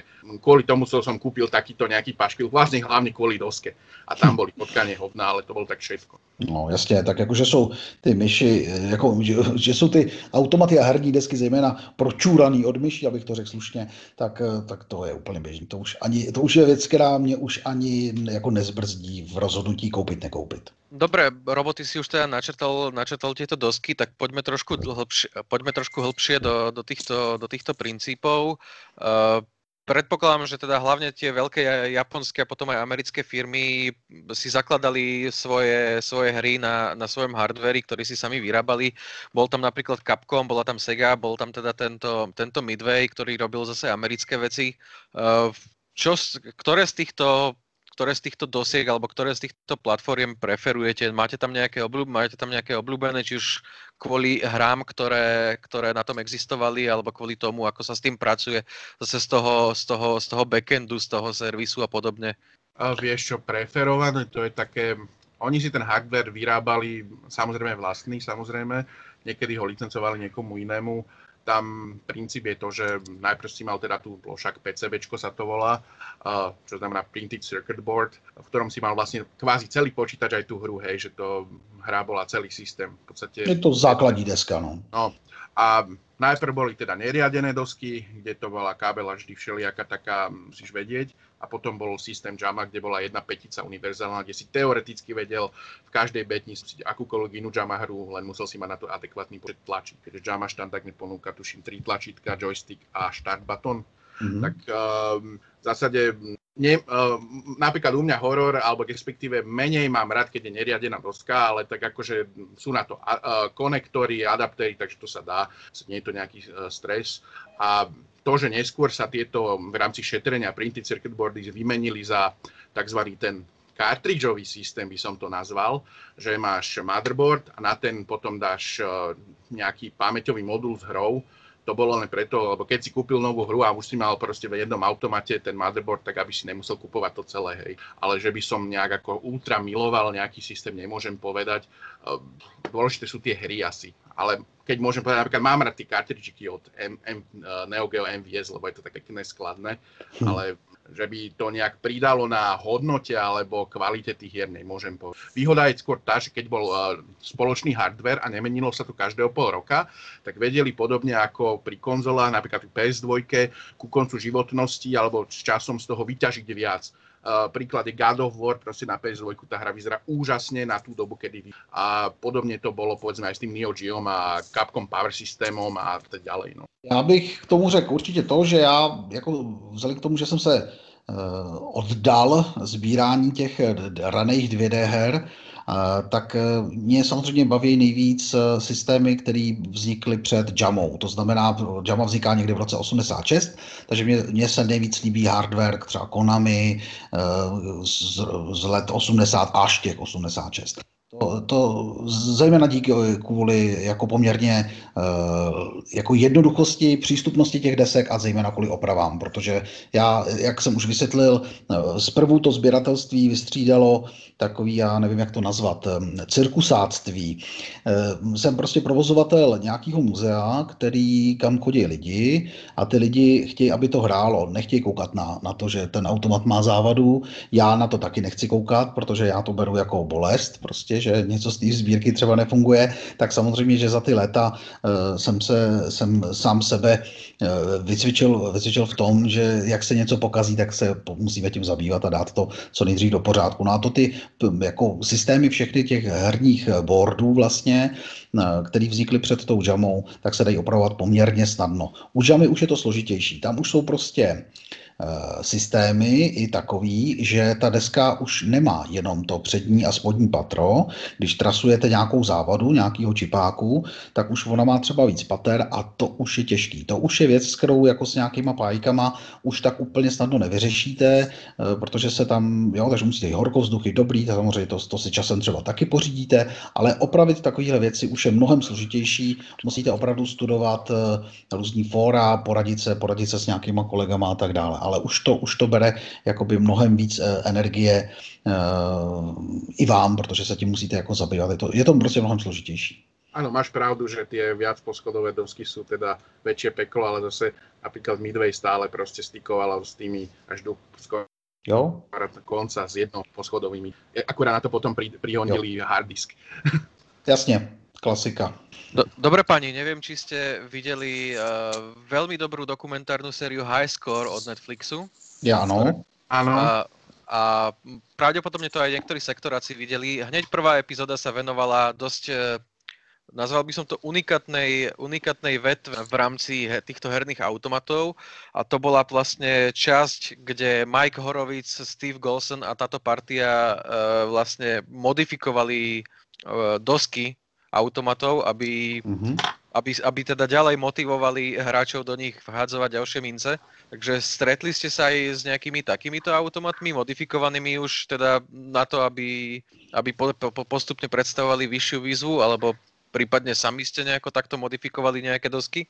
kvôli tomu som kúpil takýto nejaký pašpil, vlastne hlavne kvôli doske. A tam boli potkanie hovna, ale to bolo tak všetko. No jasně, tak jakože jsou ty myši, jako, že, že jsou ty automaty a herní desky zejména pročúraný od myší, abych to řekl slušně, tak, e, tak to je úplně běžný. To už, ani, to už je věc, která mě už ani jako nezbrzdí v rozhodnutí koupit, nekoupit. Dobre, roboty si už teda načrtal, načrtal tieto dosky, tak poďme trošku, hlbšie, poďme trošku hlbšie do, do, týchto, do týchto princípov. Uh, predpokladám, že teda hlavne tie veľké japonské a potom aj americké firmy si zakladali svoje, svoje hry na, na svojom hardveri, ktorý si sami vyrábali. Bol tam napríklad Capcom, bola tam Sega, bol tam teda tento, tento Midway, ktorý robil zase americké veci. Uh, čo, ktoré z týchto ktoré z týchto dosiek alebo ktoré z týchto platformiem preferujete? Máte tam nejaké, obľúb, máte tam nejaké obľúbené, či už kvôli hrám, ktoré, ktoré na tom existovali, alebo kvôli tomu, ako sa s tým pracuje zase z toho, z toho, z toho backendu, z toho servisu a podobne? A vieš čo, preferované, to je také... Oni si ten hardware vyrábali samozrejme vlastný, samozrejme, niekedy ho licencovali niekomu inému tam princíp je to, že najprv si mal teda tú plošak PCB, sa to volá, čo znamená Printed Circuit Board, v ktorom si mal vlastne kvázi celý počítač aj tú hru, hej, že to hra bola celý systém. V podstate, je to základní deska, no. no. A najprv boli teda neriadené dosky, kde to bola kábela vždy všelijaká taká, musíš vedieť a potom bol systém JAMA, kde bola jedna petica univerzálna, kde si teoreticky vedel v každej betni spustiť akúkoľvek inú JAMA hru, len musel si mať na to adekvátny počet tlačí. Keďže JAMA štandardne ponúka, tuším, tri tlačítka, joystick a start button, mm-hmm. tak um, v zásade ne, uh, napríklad u mňa horor, alebo respektíve menej mám rád, keď je neriadená doska, ale tak akože sú na to uh, konektory, adaptéry, takže to sa dá, nie je to nejaký uh, stres. A to, že neskôr sa tieto v rámci šetrenia printed circuit boardy vymenili za tzv. ten cartridgeový systém, by som to nazval, že máš motherboard a na ten potom dáš nejaký pamäťový modul s hrou, to bolo len preto, lebo keď si kúpil novú hru a už si mal proste v jednom automate ten motherboard, tak aby si nemusel kupovať to celé, hej. Ale že by som nejak ako ultra miloval nejaký systém, nemôžem povedať. Ehm, dôležité sú tie hry asi. Ale keď môžem povedať, napríklad mám rád tie kartridžiky od M, M, eh, Neo Geo MVS, lebo je to také neskladné, hm. ale že by to nejak pridalo na hodnote alebo kvalite tých hier, nemôžem povedať. Výhoda je skôr tá, že keď bol uh, spoločný hardware a nemenilo sa to každého pol roka, tak vedeli podobne ako pri konzolách, napríklad pri PS2, ku koncu životnosti alebo s časom z toho vyťažiť viac. Uh, príklad je God of War, proste na PS2 tá hra vyzerá úžasne na tú dobu, kedy. A podobne to bolo povedzme aj s tým Neo Geom a Capcom Power Systemom a tak ďalej. No. Já bych k tomu řekl určitě to, že já, jako vzhledem k tomu, že jsem se uh, oddal sbírání těch raných 2D her, tak e, mě samozřejmě baví nejvíc e, systémy, které vznikly před Jamou. To znamená, Jama vzniká někdy v roce 86, takže mě, mě se nejvíc líbí hardware, třeba Konami e, z, z let 80 až těch 86. To, to zejména díky kvůli jako poměrně jako jednoduchosti, přístupnosti těch desek a zejména kvůli opravám, protože já, jak jsem už vysvětlil, zprvu to sběratelství vystřídalo takový, já nevím, jak to nazvat, cirkusáctví. Jsem prostě provozovatel nějakého muzea, který kam chodí lidi a ty lidi chtějí, aby to hrálo. Nechtějí koukat na, na to, že ten automat má závadu. Já na to taky nechci koukat, protože já to beru jako bolest, prostě, že něco z té sbírky třeba nefunguje. Tak samozřejmě, že za ty léta uh, jsem, se, jsem sám sebe uh, vycvičil, vycvičil v tom, že jak se něco pokazí, tak se musíme tím zabývat a dát to co nejdřív do pořádku. No a to ty jako systémy všechny těch herních boardů vlastně, eh, které vznikly před tou jamou, tak se dají opravovat poměrně snadno. U jamy už je to složitější. Tam už jsou prostě Eh, systémy i takový, že ta deska už nemá jenom to přední a spodní patro. Když trasujete nějakou závadu, nějakého čipáku, tak už ona má třeba víc pater a to už je těžký. To už je věc, s kterou jako s nějakýma pájkama už tak úplně snadno nevyřešíte, eh, protože se tam, jo, takže musíte i horkovzduchy dobrý, samozřejmě to, to si časem třeba taky pořídíte, ale opravit takovéhle věci už je mnohem složitější. Musíte opravdu studovat eh, různý fóra, poradit se, poradit se s nějakýma kolegama a tak dále ale už to, už to bere jakoby mnohem víc eh, energie eh, i vám, protože se tím musíte jako zabývat. Je to, je to prostě mnohem složitější. Áno, máš pravdu, že tie viac poschodové dosky sú teda väčšie peklo, ale zase napríklad Midway stále proste stykovala s tými až do skoro jo? konca s jednosposchodovými. Akurát na to potom pri, prihonili hard disk. Jasne, klasika. Do, dobre pani, neviem, či ste videli uh, veľmi dobrú dokumentárnu sériu High Score od Netflixu. Ja, áno. Áno. A, a pravdepodobne to aj niektorí sektoráci videli. Hneď prvá epizóda sa venovala dosť, uh, nazval by som to unikátnej, unikátnej vetve v rámci týchto herných automatov. A to bola vlastne časť, kde Mike Horovic, Steve Golson a táto partia uh, vlastne modifikovali uh, dosky automatov, aby, mm-hmm. aby, aby teda ďalej motivovali hráčov do nich vhádzovať ďalšie mince. Takže stretli ste sa aj s nejakými takýmito automatmi, modifikovanými už teda na to, aby, aby po, po, postupne predstavovali vyššiu výzvu, alebo prípadne sami ste nejako takto modifikovali nejaké dosky?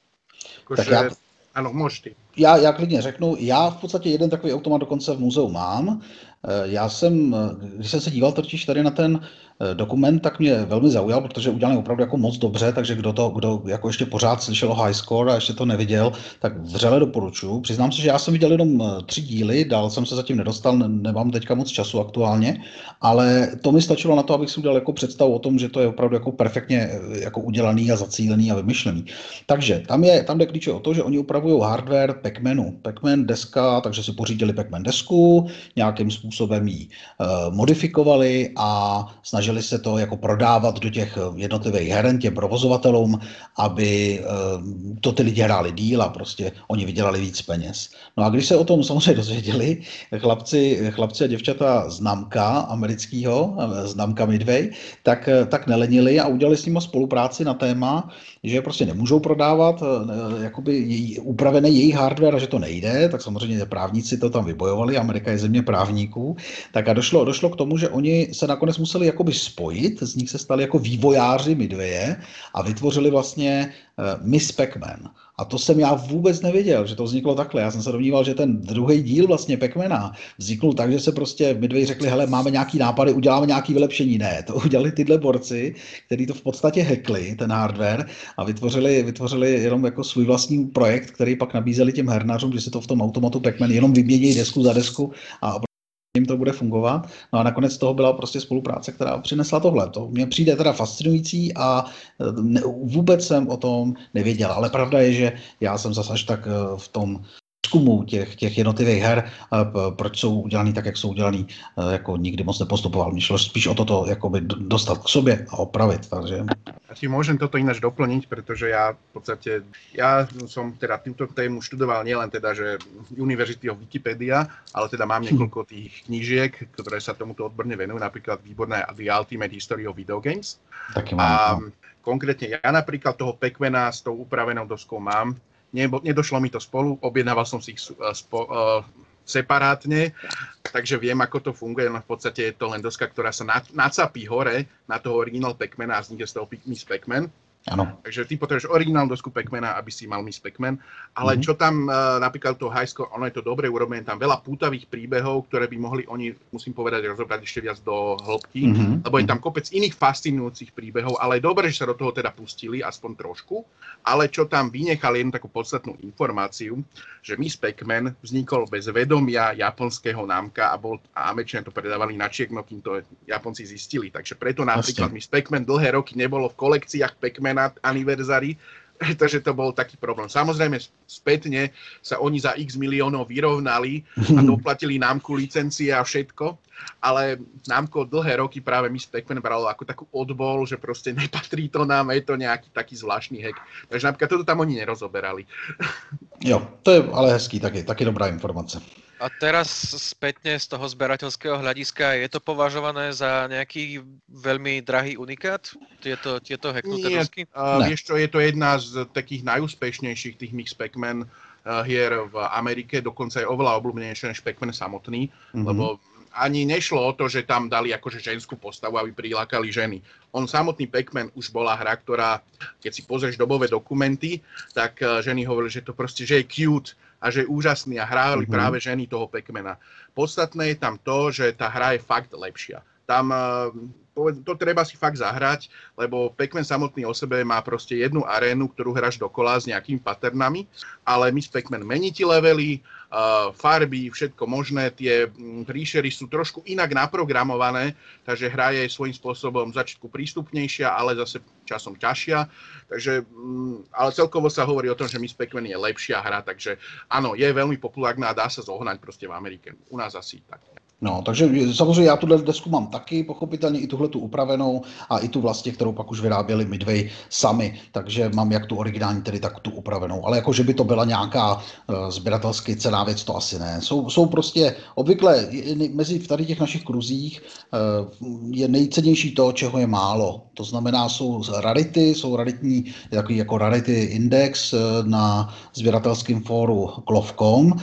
Tak já, ano, môžete. Já, já klidně řeknu, já v podstatě jeden takový automat dokonce v muzeu mám. Eh, já jsem, eh, když jsem se díval totiž tady na ten Eh, dokument, tak mě velmi zaujal, protože udělali opravdu jako moc dobře, takže kdo to, kdo jako ještě pořád slyšel o High Score a ještě to neviděl, tak vřele doporučuji. Přiznám se, že já jsem viděl jenom tři díly, dál jsem se zatím nedostal, nemám teďka moc času aktuálně, ale to mi stačilo na to, abych si udělal jako představu o tom, že to je opravdu jako perfektně jako udělaný a zacílený a vymyšlený. Takže tam je, tam jde klíče o to, že oni upravují hardware Pac-Manu. Pac-Man deska, takže si pořídili Pac-Man desku, nějakým způsobem ji uh, modifikovali a snažili se to jako prodávat do těch jednotlivých heren těm provozovatelům, aby uh, to ty lidi hráli díl a prostě oni vydělali víc peněz. No a když se o tom samozřejmě dozvěděli, chlapci, chlapci a děvčata z Namka, amerického, z Namka Midway, tak, tak nelenili a udělali s nimi spolupráci na téma, že prostě nemůžou prodávat eh, jakoby její, upravený její hardware a že to nejde, tak samozřejmě právníci to tam vybojovali, Amerika je země právníků, tak a došlo, došlo k tomu, že oni se nakonec museli jakoby spojit, z nich se stali jako vývojáři Midwaye a vytvořili vlastně uh, Miss Pac-Man. A to jsem já vůbec nevěděl, že to vzniklo takhle. Já jsem se domníval, že ten druhý díl vlastně Pekmena vzniknul tak, že se prostě Midway řekli, hele, máme nějaký nápady, uděláme nějaký vylepšení. Ne, to udělali tyhle borci, kteří to v podstatě hackli, ten hardware, a vytvořili, vytvořili jenom jako svůj vlastní projekt, který pak nabízeli těm hernářům, že se to v tom automatu Pacman jenom vymění desku za desku a jim to bude fungovat. No a nakonec toho byla prostě spolupráce, která přinesla tohle. To mě přijde teda fascinující a e, ne, vůbec jsem o tom nevěděl. Ale pravda je, že já jsem zase až tak e, v tom výzkumu těch, těch jednotlivých her, proč jsou udělaný tak, jak jsou udělaný, jako nikdy moc nepostupoval. Mě šlo spíš o toto jakoby dostat k sobě a opravit. Takže... Ja ti môžem toto ináč doplniť, pretože ja v podstate, ja som teda túto tému študoval nielen teda, že University of Wikipedia, ale teda mám hm. niekoľko tých knížiek, ktoré sa tomuto odborne venujú, napríklad výborné The Ultimate History of Video Games. Taky mám, a no. konkrétne ja napríklad toho Pekmena s tou upravenou doskou mám, nedošlo mi to spolu, objednával som si ich spo, uh, separátne, takže viem, ako to funguje, no v podstate je to len doska, ktorá sa nacapí hore na toho original Pac-Mana a vznikne z toho Miss Pac-Man. Ano. Takže ty potrebuješ originálnu dosku Pacmana, aby si mal Miss Pacman. Ale mm-hmm. čo tam uh, napríklad to high score, ono je to dobre urobené, tam veľa pútavých príbehov, ktoré by mohli oni, musím povedať, rozobrať ešte viac do hĺbky, mm-hmm. lebo je tam kopec iných fascinujúcich príbehov, ale je dobré, že sa do toho teda pustili, aspoň trošku. Ale čo tam vynechali jednu takú podstatnú informáciu, že Miss Pacman vznikol bez vedomia japonského námka a, bol, a Američania to predávali na čiekno, kým to Japonci zistili. Takže preto napríklad Miss Pacman dlhé roky nebolo v kolekciách Pacman na anniversary, pretože to bol taký problém. Samozrejme, spätne sa oni za x miliónov vyrovnali a doplatili námku licencie a všetko, ale námko dlhé roky práve Miss Pac-Man bralo ako takú odbol, že proste nepatrí to nám, je to nejaký taký zvláštny hack. Takže napríklad toto tam oni nerozoberali. Jo, to je ale hezký, taky, taky dobrá informace. A teraz spätne z toho zberateľského hľadiska, je to považované za nejaký veľmi drahý unikát? Tieto, tieto hacknuté Nie, dosky? Uh, vieš čo, je to jedna z takých najúspešnejších tých Mix Pac-Man uh, hier v Amerike, dokonca je oveľa obľúbenejšie než Pac-Man samotný, mm-hmm. lebo ani nešlo o to, že tam dali akože ženskú postavu, aby prilákali ženy. On samotný Pac-Man už bola hra, ktorá, keď si pozrieš dobové dokumenty, tak uh, ženy hovorili, že to proste, že je cute, a že je úžasný a hráli mm-hmm. práve ženy toho Pekmena. Podstatné je tam to, že tá hra je fakt lepšia. Tam eh, to treba si fakt zahrať, lebo Pac-Man samotný o sebe má proste jednu arénu, ktorú hráš dokola s nejakými paternami, ale Miss Pac-Man mení ti levely, uh, farby, všetko možné, tie mm, príšery sú trošku inak naprogramované, takže hra je svojím spôsobom začiatku prístupnejšia, ale zase časom ťažšia. Takže, um, ale celkovo sa hovorí o tom, že Miss Pac-Man je lepšia hra, takže áno, je veľmi populárna a dá sa zohnať proste v Amerike. U nás asi tak. No, takže samozřejmě já tuhle desku mám taky, pochopitelně i tuhle tu upravenou a i tu vlastně, kterou pak už vyráběli Midway sami, takže mám jak tu originální, tedy tak tu upravenou. Ale jako, že by to byla nějaká uh, sběratelsky cená věc, to asi ne. Jsou, jsou prostě obvykle mezi v tady těch našich kruzích uh, je nejcennější to, čeho je málo. To znamená, jsou rarity, jsou raritní, takový jako rarity index uh, na sběratelském fóru Klovcom, uh,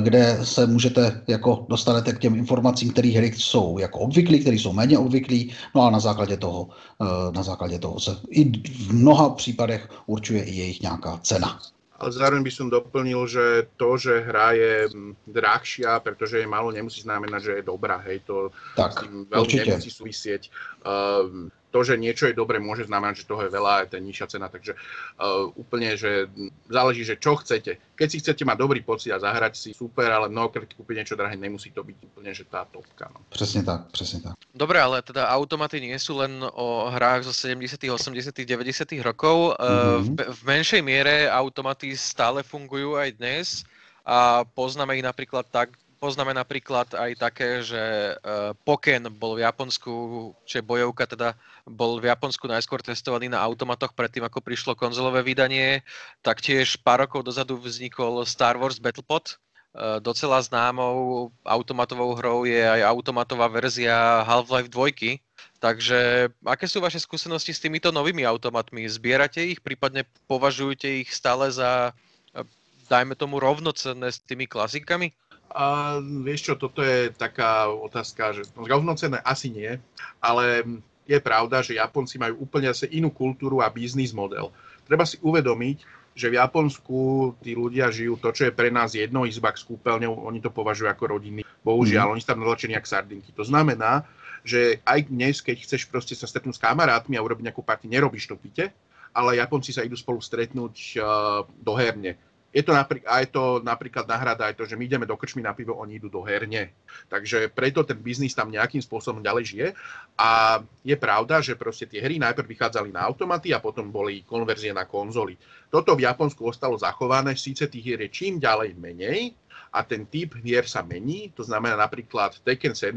kde se můžete, jako dostanete k těm informacím informacím, které hry jsou jako obvyklý, které jsou méně obvyklý, no a na základě toho, eh, na základě toho se i v mnoha případech určuje i jejich nějaká cena. Ale zároveň by som doplnil, že to, že hra je drahšia, pretože je málo, nemusí znamenať, že je dobrá. Hej, to tak, s tým veľmi určite. nemusí súvisieť. Uh, to, že niečo je dobre, môže znamenať, že toho je veľa, je to nižšia cena, takže uh, úplne, že záleží, že čo chcete. Keď si chcete mať dobrý pocit a zahrať si, super, ale mnohokrát kúpiť niečo drahé, nemusí to byť úplne, že tá topka. No. Přesně tak, přesně tak. Dobre, ale teda automaty nie sú len o hrách zo 70., 80., 90. rokov. Mm-hmm. V, v menšej miere automaty stále fungujú aj dnes a poznáme ich napríklad tak, poznáme napríklad aj také, že uh, Poken bol v Japonsku, čiže bojovka teda bol v Japonsku najskôr testovaný na automatoch predtým, ako prišlo konzolové vydanie. Taktiež pár rokov dozadu vznikol Star Wars Battlepod, uh, docela známou automatovou hrou je aj automatová verzia Half-Life 2, Takže aké sú vaše skúsenosti s týmito novými automatmi? Zbierate ich, prípadne považujete ich stále za, dajme tomu, rovnocenné s tými klasikami? A vieš čo, toto je taká otázka, že rovnocenné asi nie, ale je pravda, že Japonci majú úplne zase inú kultúru a biznis model. Treba si uvedomiť, že v Japonsku tí ľudia žijú to, čo je pre nás jedno izbak s kúpeľňou, oni to považujú ako rodiny. Bohužiaľ, mm. oni sú tam naločení jak sardinky. To znamená, že aj dnes, keď chceš proste sa stretnúť s kamarátmi a urobiť nejakú party, nerobíš to pite, ale Japonci sa idú spolu stretnúť uh, do herne. Je to napríklad, aj to napríklad nahrada aj to, že my ideme do krčmy na pivo, oni idú do herne. Takže preto ten biznis tam nejakým spôsobom ďalej žije. A je pravda, že proste tie hry najprv vychádzali na automaty a potom boli konverzie na konzoly. Toto v Japonsku ostalo zachované, síce tých hier je čím ďalej menej a ten typ hier sa mení, to znamená napríklad Tekken 7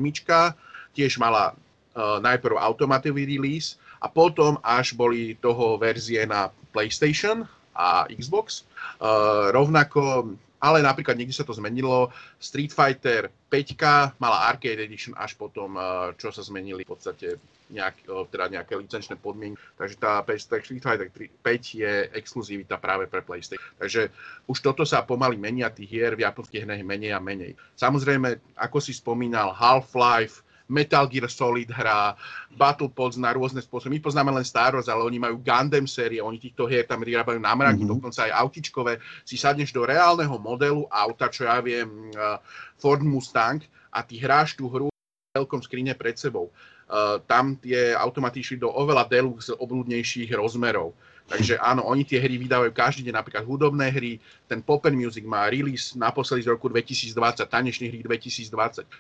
tiež mala uh, najprv automatový release a potom až boli toho verzie na PlayStation a Xbox. Uh, rovnako, ale napríklad niekde sa to zmenilo. Street Fighter 5 mala Arcade Edition až potom, uh, čo sa zmenili v podstate nejak, teda nejaké licenčné podmienky. Takže tá Street Fighter 5 je exkluzivita práve pre PlayStation. Takže už toto sa pomaly menia, tých hier v japonských hrách menej a menej. Samozrejme, ako si spomínal, Half-Life, Metal Gear Solid hra, Battle Pods na rôzne spôsoby. My poznáme len Star Wars, ale oni majú Gundam série, oni týchto hier tam vyrábajú na mraky, mm-hmm. dokonca aj autičkové. Si sadneš do reálneho modelu auta, čo ja viem, uh, Ford Mustang a ty hráš tú hru veľkom skrine pred sebou. Uh, tam tie automaty išli do oveľa deluxe obľudnejších rozmerov. Takže áno, oni tie hry vydávajú každý deň, napríklad hudobné hry. Ten Pop and Music má release naposledy z roku 2020, tanečný hry 2020.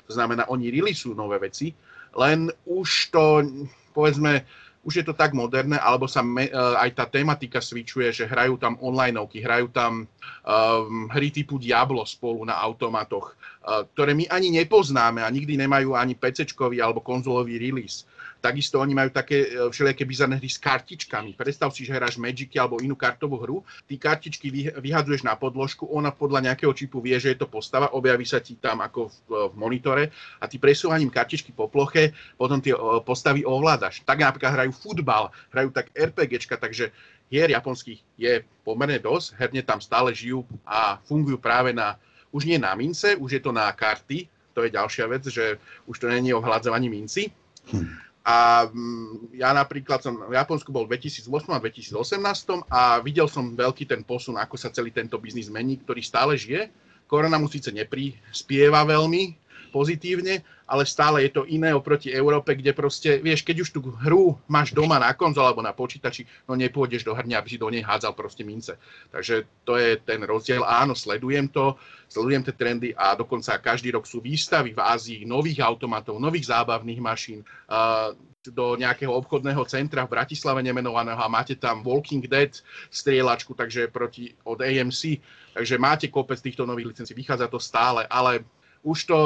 To znamená, oni releaseujú nové veci, len už to, povedzme, už je to tak moderné, alebo sa me, uh, aj tá tematika svičuje, že hrajú tam onlineovky, hrajú tam um, hry typu Diablo spolu na automatoch, uh, ktoré my ani nepoznáme a nikdy nemajú ani pc alebo konzolový release. Takisto oni majú také e, všelijaké bizarné hry s kartičkami. Predstav si, že hráš Magicy alebo inú kartovú hru, ty kartičky vyhadzuješ na podložku, ona podľa nejakého čipu vie, že je to postava, objaví sa ti tam ako v, e, v monitore a ty presúvaním kartičky po ploche potom tie e, postavy ovládaš. Tak napríklad hrajú futbal, hrajú tak RPGčka, takže hier japonských je pomerne dosť, herne tam stále žijú a fungujú práve na, už nie na mince, už je to na karty, to je ďalšia vec, že už to není o hľadzovaní minci. Hm. A mm, ja napríklad som v Japonsku bol v 2008 a 2018 a videl som veľký ten posun, ako sa celý tento biznis mení, ktorý stále žije. Korona mu síce neprispieva veľmi pozitívne, ale stále je to iné oproti Európe, kde proste, vieš, keď už tú hru máš doma na konzole alebo na počítači, no nepôjdeš do hrňa, aby si do nej hádzal proste mince. Takže to je ten rozdiel. Áno, sledujem to, sledujem tie trendy a dokonca každý rok sú výstavy v Ázii nových automatov, nových zábavných mašín. Uh, do nejakého obchodného centra v Bratislave nemenovaného a máte tam Walking Dead strieľačku, takže proti od AMC. Takže máte kopec týchto nových licencií, vychádza to stále, ale už to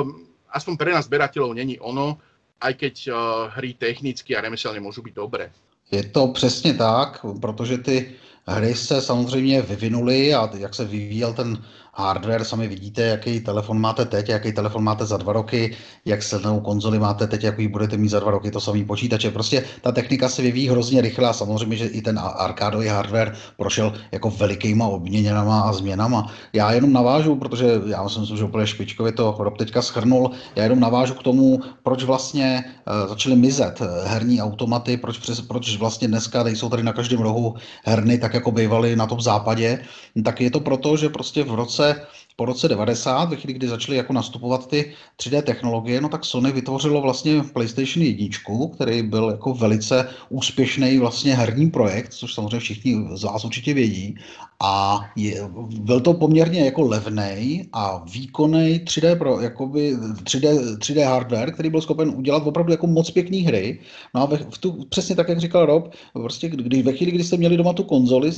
aspoň pre nás berateľov není ono, aj keď uh, hry technicky a remeselne môžu byť dobré. Je to přesně tak, protože ty hry se samozřejmě vyvinuly a jak se vyvíjel ten hardware, sami vidíte, jaký telefon máte teď, jaký telefon máte za dva roky, jak silnou konzoli máte teď, jaký budete mít za dva roky, to samý počítače. Prostě ta technika se vyvíjí hrozně rychle a samozřejmě, že i ten arkádový hardware prošel jako velikýma obměněnama a změnama. Já jenom navážu, protože já myslím, že úplně špičkově to Rob teďka schrnul, já jenom navážu k tomu, proč vlastně uh, začaly mizet eh, herní automaty, proč, přes, proč vlastně dneska nejsou tady na každém rohu herny, tak jako bývaly na tom západě, tak je to proto, že prostě v roce roce, po roce 90, ve chvíli, kdy začaly jako nastupovat ty 3D technologie, no tak Sony vytvořilo vlastně PlayStation 1, který byl jako velice úspěšný vlastně herní projekt, což samozřejmě všichni z vás určitě vědí. A je, byl to poměrně jako levný a výkonný 3D, pro, jakoby 3D, 3D hardware, který byl schopen udělat opravdu jako moc pěkný hry. No a ve, v tu, přesně tak, jak říkal Rob, prostě když, ve chvíli, kdy jste měli doma tu konzoli,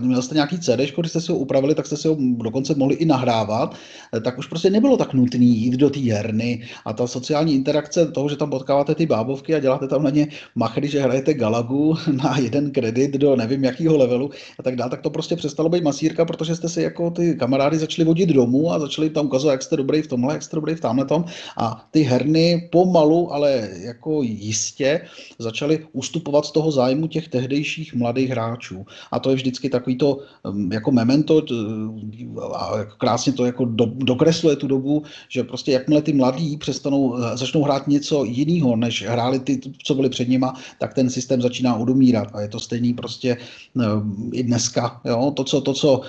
měli jste nějaký CD, když jste si ho upravili, tak jste si ho dokonce mohli i nahrát odehrávat, tak už prostě nebylo tak nutné jít do té herny a ta sociální interakce toho, že tam potkáváte ty bábovky a děláte tam na ně machry, že hrajete Galagu na jeden kredit do nevím jakého levelu a tak dále, tak to prostě přestalo být masírka, protože jste si jako ty kamarády začali vodit domů a začali tam ukazovat, jak jste dobrý v tomhle, jak jste dobrý v tamhle tom a ty herny pomalu, ale jako jistě začaly ustupovat z toho zájmu těch tehdejších mladých hráčů. A to je vždycky takový to um, jako memento jako krásně to jako do, dokresluje tu dobu, že prostě jakmile ty mladí přestanou, začnou hrát něco jiného, než hráli ty, co byli před nima, tak ten systém začíná odumírat. A je to stejný prostě um, i dneska. Jo? To, co, to, co,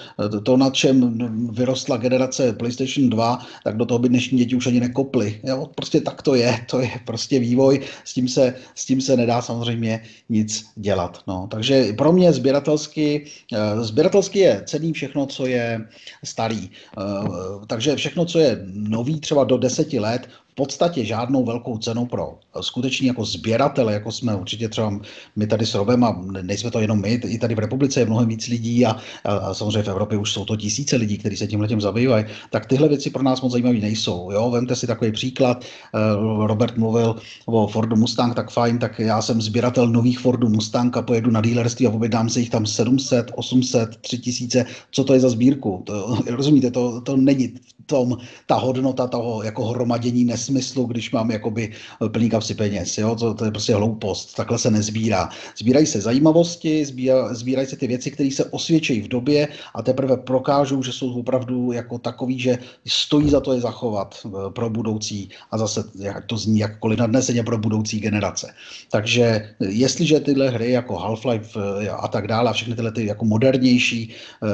to, na čem vyrostla generace PlayStation 2, tak do toho by dnešní děti už ani nekoply. Jo? Prostě tak to je. To je prostě vývoj. S tím se, s tím se nedá samozřejmě nic dělat. No. Takže pro mě sběratelsky, eh, sběratelsky je cený všechno, co je starý. Eh, takže všechno, co je nový třeba do deseti let, v podstatě žádnou velkou cenu pro skutečný jako sběratele, jako jsme určitě třeba my tady s Robem a nejsme to jenom my, i tady v republice je mnohem víc lidí a, a samozřejmě v Evropě už jsou to tisíce lidí, kteří se tímhle tím zabývají, tak tyhle věci pro nás moc zajímavé nejsou. Jo? Vemte si takový příklad, eh, Robert mluvil o Fordu Mustang, tak fajn, tak já jsem sběratel nových Fordů Mustang a pojedu na dealerství a objednám se jich tam 700, 800, 3000, co to je za sbírku? To, rozumíte, to, to není tom ta hodnota toho jako hromadění nesmyslu, když mám jakoby eh, plný kapsy peněz. Jo? To, to je prostě hloupost, takhle se nezbírá. Sbírají se zajímavosti, sbírá, sbírají se ty věci, které se osvědčí v době a teprve prokážou, že jsou opravdu jako takový, že stojí za to je zachovat eh, pro budoucí a zase to zní jakkoliv nadneseně pro budoucí generace. Takže eh, jestliže tyhle hry jako Half-Life a tak dále a všechny tyhle ty jako modernější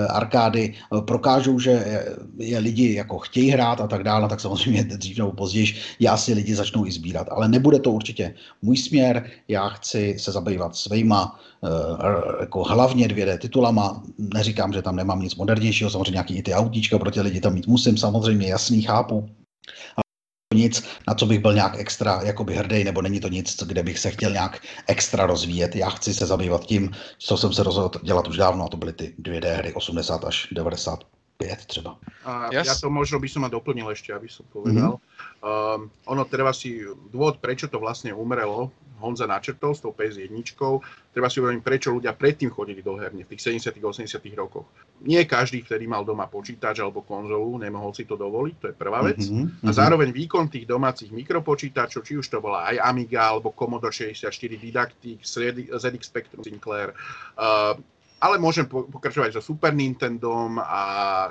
arkády prokážou, že je lidi jako chtějí hrát a tak dále, tak samozřejmě dřív nebo později já si lidi začnou i sbírat. Ale nebude to určitě můj směr, já chci se zabývat svýma eh, jako hlavně 2D titulama. Neříkám, že tam nemám nic modernějšího, samozřejmě nějaký i ty autíčka pro ty lidi tam mít musím, samozřejmě jasný, chápu. A nic, na co bych byl nějak extra jakoby hrdý, nebo není to nic, kde bych se chtěl nějak extra rozvíjet. Já chci se zabývat tím, co jsem se rozhodl dělat už dávno, a to byly ty 2D hry 80 až 90 5 třeba. A yes. ja to možno by som ma doplnil ešte, aby som povedal. Mm-hmm. Um, ono treba si, dôvod, prečo to vlastne umrelo, Honza načrtol s tou PS1, treba si uvedomiť, prečo ľudia predtým chodili do herne v tých 70 80 rokoch. Nie každý, ktorý mal doma počítač alebo konzolu, nemohol si to dovoliť, to je prvá vec. Mm-hmm. A zároveň výkon tých domácich mikropočítačov, či už to bola aj Amiga alebo Commodore 64 Didactic, ZX Spectrum Sinclair, uh, ale môžem pokračovať so Super Nintendom a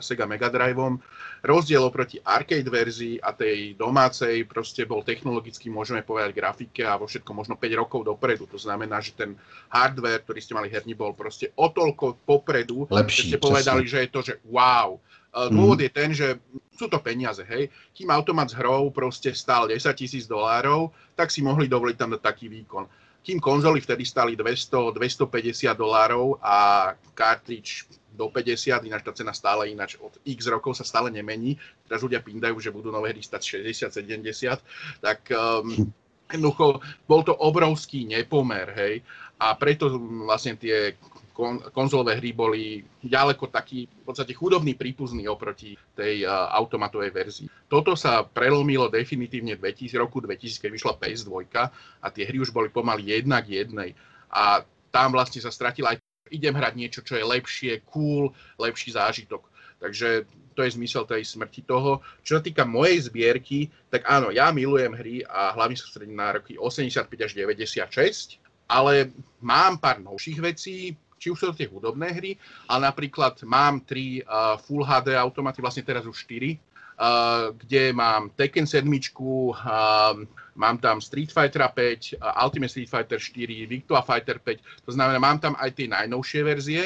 Sega Mega Driveom. Rozdiel oproti arcade verzii a tej domácej proste bol technologicky, môžeme povedať, grafike a vo všetko možno 5 rokov dopredu. To znamená, že ten hardware, ktorý ste mali herní, bol proste o toľko popredu, Lepší, že ste povedali, že je to, že wow. Dôvod mm. je ten, že sú to peniaze, hej. Kým automat s hrou proste stál 10 tisíc dolárov, tak si mohli dovoliť tam taký výkon kým konzoly vtedy stali 200, 250 dolárov a kartridž do 50, ináč tá cena stále ináč od x rokov sa stále nemení. Teraz ľudia pindajú, že budú nové hry stať 60, 70, tak um, jednoducho bol to obrovský nepomer, hej. A preto vlastne tie kon, konzolové hry boli ďaleko taký v podstate chudobný prípuzný oproti tej uh, automatovej verzii. Toto sa prelomilo definitívne v 2000, roku 2000, keď vyšla PS2 a tie hry už boli pomaly jedna k jednej. A tam vlastne sa stratila aj idem hrať niečo, čo je lepšie, cool, lepší zážitok. Takže to je zmysel tej smrti toho. Čo sa týka mojej zbierky, tak áno, ja milujem hry a hlavne sústredím na roky 85 až 96, ale mám pár novších vecí, či už sú to tie hudobné hry, ale napríklad mám tri uh, Full HD automaty, vlastne teraz už 4, uh, kde mám Tekken 7, uh, mám tam Street Fighter 5, uh, Ultimate Street Fighter 4, Victua Fighter 5, to znamená, mám tam aj tie najnovšie verzie,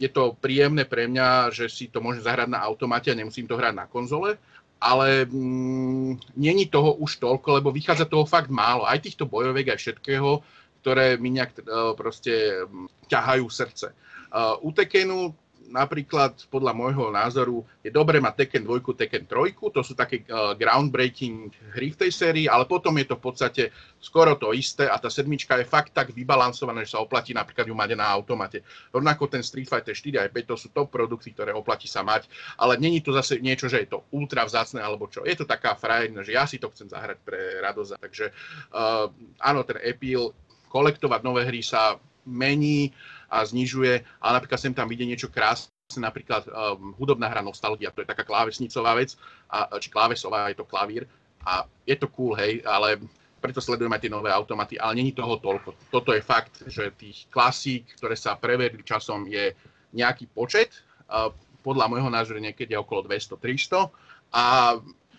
je to príjemné pre mňa, že si to môžem zahrať na automate a nemusím to hrať na konzole, ale mm, není toho už toľko, lebo vychádza toho fakt málo. Aj týchto bojoviek, aj všetkého, ktoré mi nejak uh, proste ťahajú srdce. Uh, u Tekenu napríklad podľa môjho názoru je dobré mať Tekken 2, Tekken 3, to sú také uh, groundbreaking hry v tej sérii, ale potom je to v podstate skoro to isté a tá sedmička je fakt tak vybalansovaná, že sa oplatí napríklad ju mať na automate. Rovnako ten Street Fighter 4 aj 5 to sú top produkty, ktoré oplatí sa mať, ale není to zase niečo, že je to ultra vzácne alebo čo. Je to taká frajerina, že ja si to chcem zahrať pre radosť. Takže uh, áno, ten appeal, kolektovať nové hry sa mení a znižuje, ale napríklad sem tam vidie niečo krásne, napríklad um, hudobná hra Nostalgia, to je taká klávesnicová vec, a, či klávesová, je to klavír a je to cool, hej, ale preto sledujeme tie nové automaty, ale není toho toľko. Toto je fakt, že tých klasík, ktoré sa prevedli časom, je nejaký počet, podľa môjho názoru niekedy je okolo 200-300 a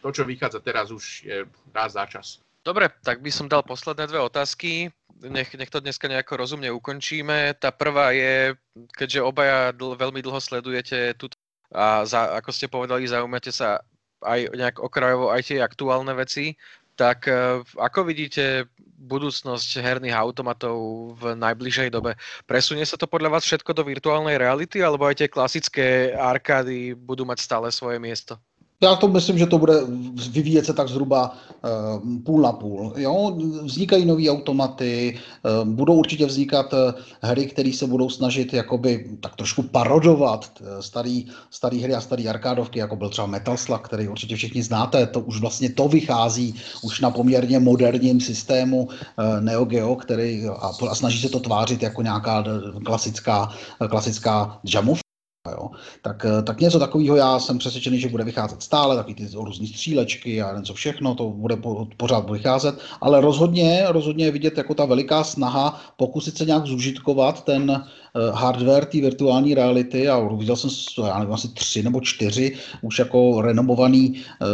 to, čo vychádza teraz, už je raz za čas. Dobre, tak by som dal posledné dve otázky nech, nech to dneska nejako rozumne ukončíme. Tá prvá je, keďže obaja dl, veľmi dlho sledujete tu a za, ako ste povedali, zaujímate sa aj nejak okrajovo aj tie aktuálne veci, tak uh, ako vidíte budúcnosť herných automatov v najbližšej dobe? Presunie sa to podľa vás všetko do virtuálnej reality, alebo aj tie klasické arkády budú mať stále svoje miesto? Já to myslím, že to bude vyvíjet se tak zhruba uh, půl na půl. Jo? Vznikají nové automaty, uh, budou určitě vznikat uh, hry, které se budou snažit jakoby tak trošku parodovat starý, starý hry a starý arkádovky, jako byl třeba Metal Slug, který určitě všichni znáte. To už vlastně to vychází už na poměrně moderním systému Neo Geo, který a, a snaží se to tvářit jako nějaká klasická, klasická jamovka Jo. Tak, eh, tak něco takového já jsem přesvědčený, že bude vycházet stále, taky ty různé střílečky a něco všechno, to bude po, pořád vycházet, ale rozhodně, rozhodně je vidět jako ta veliká snaha pokusit se nějak zužitkovat ten, hardware té virtuální reality a viděl jsem, já nevím, asi tři nebo čtyři už jako renomovaný eh,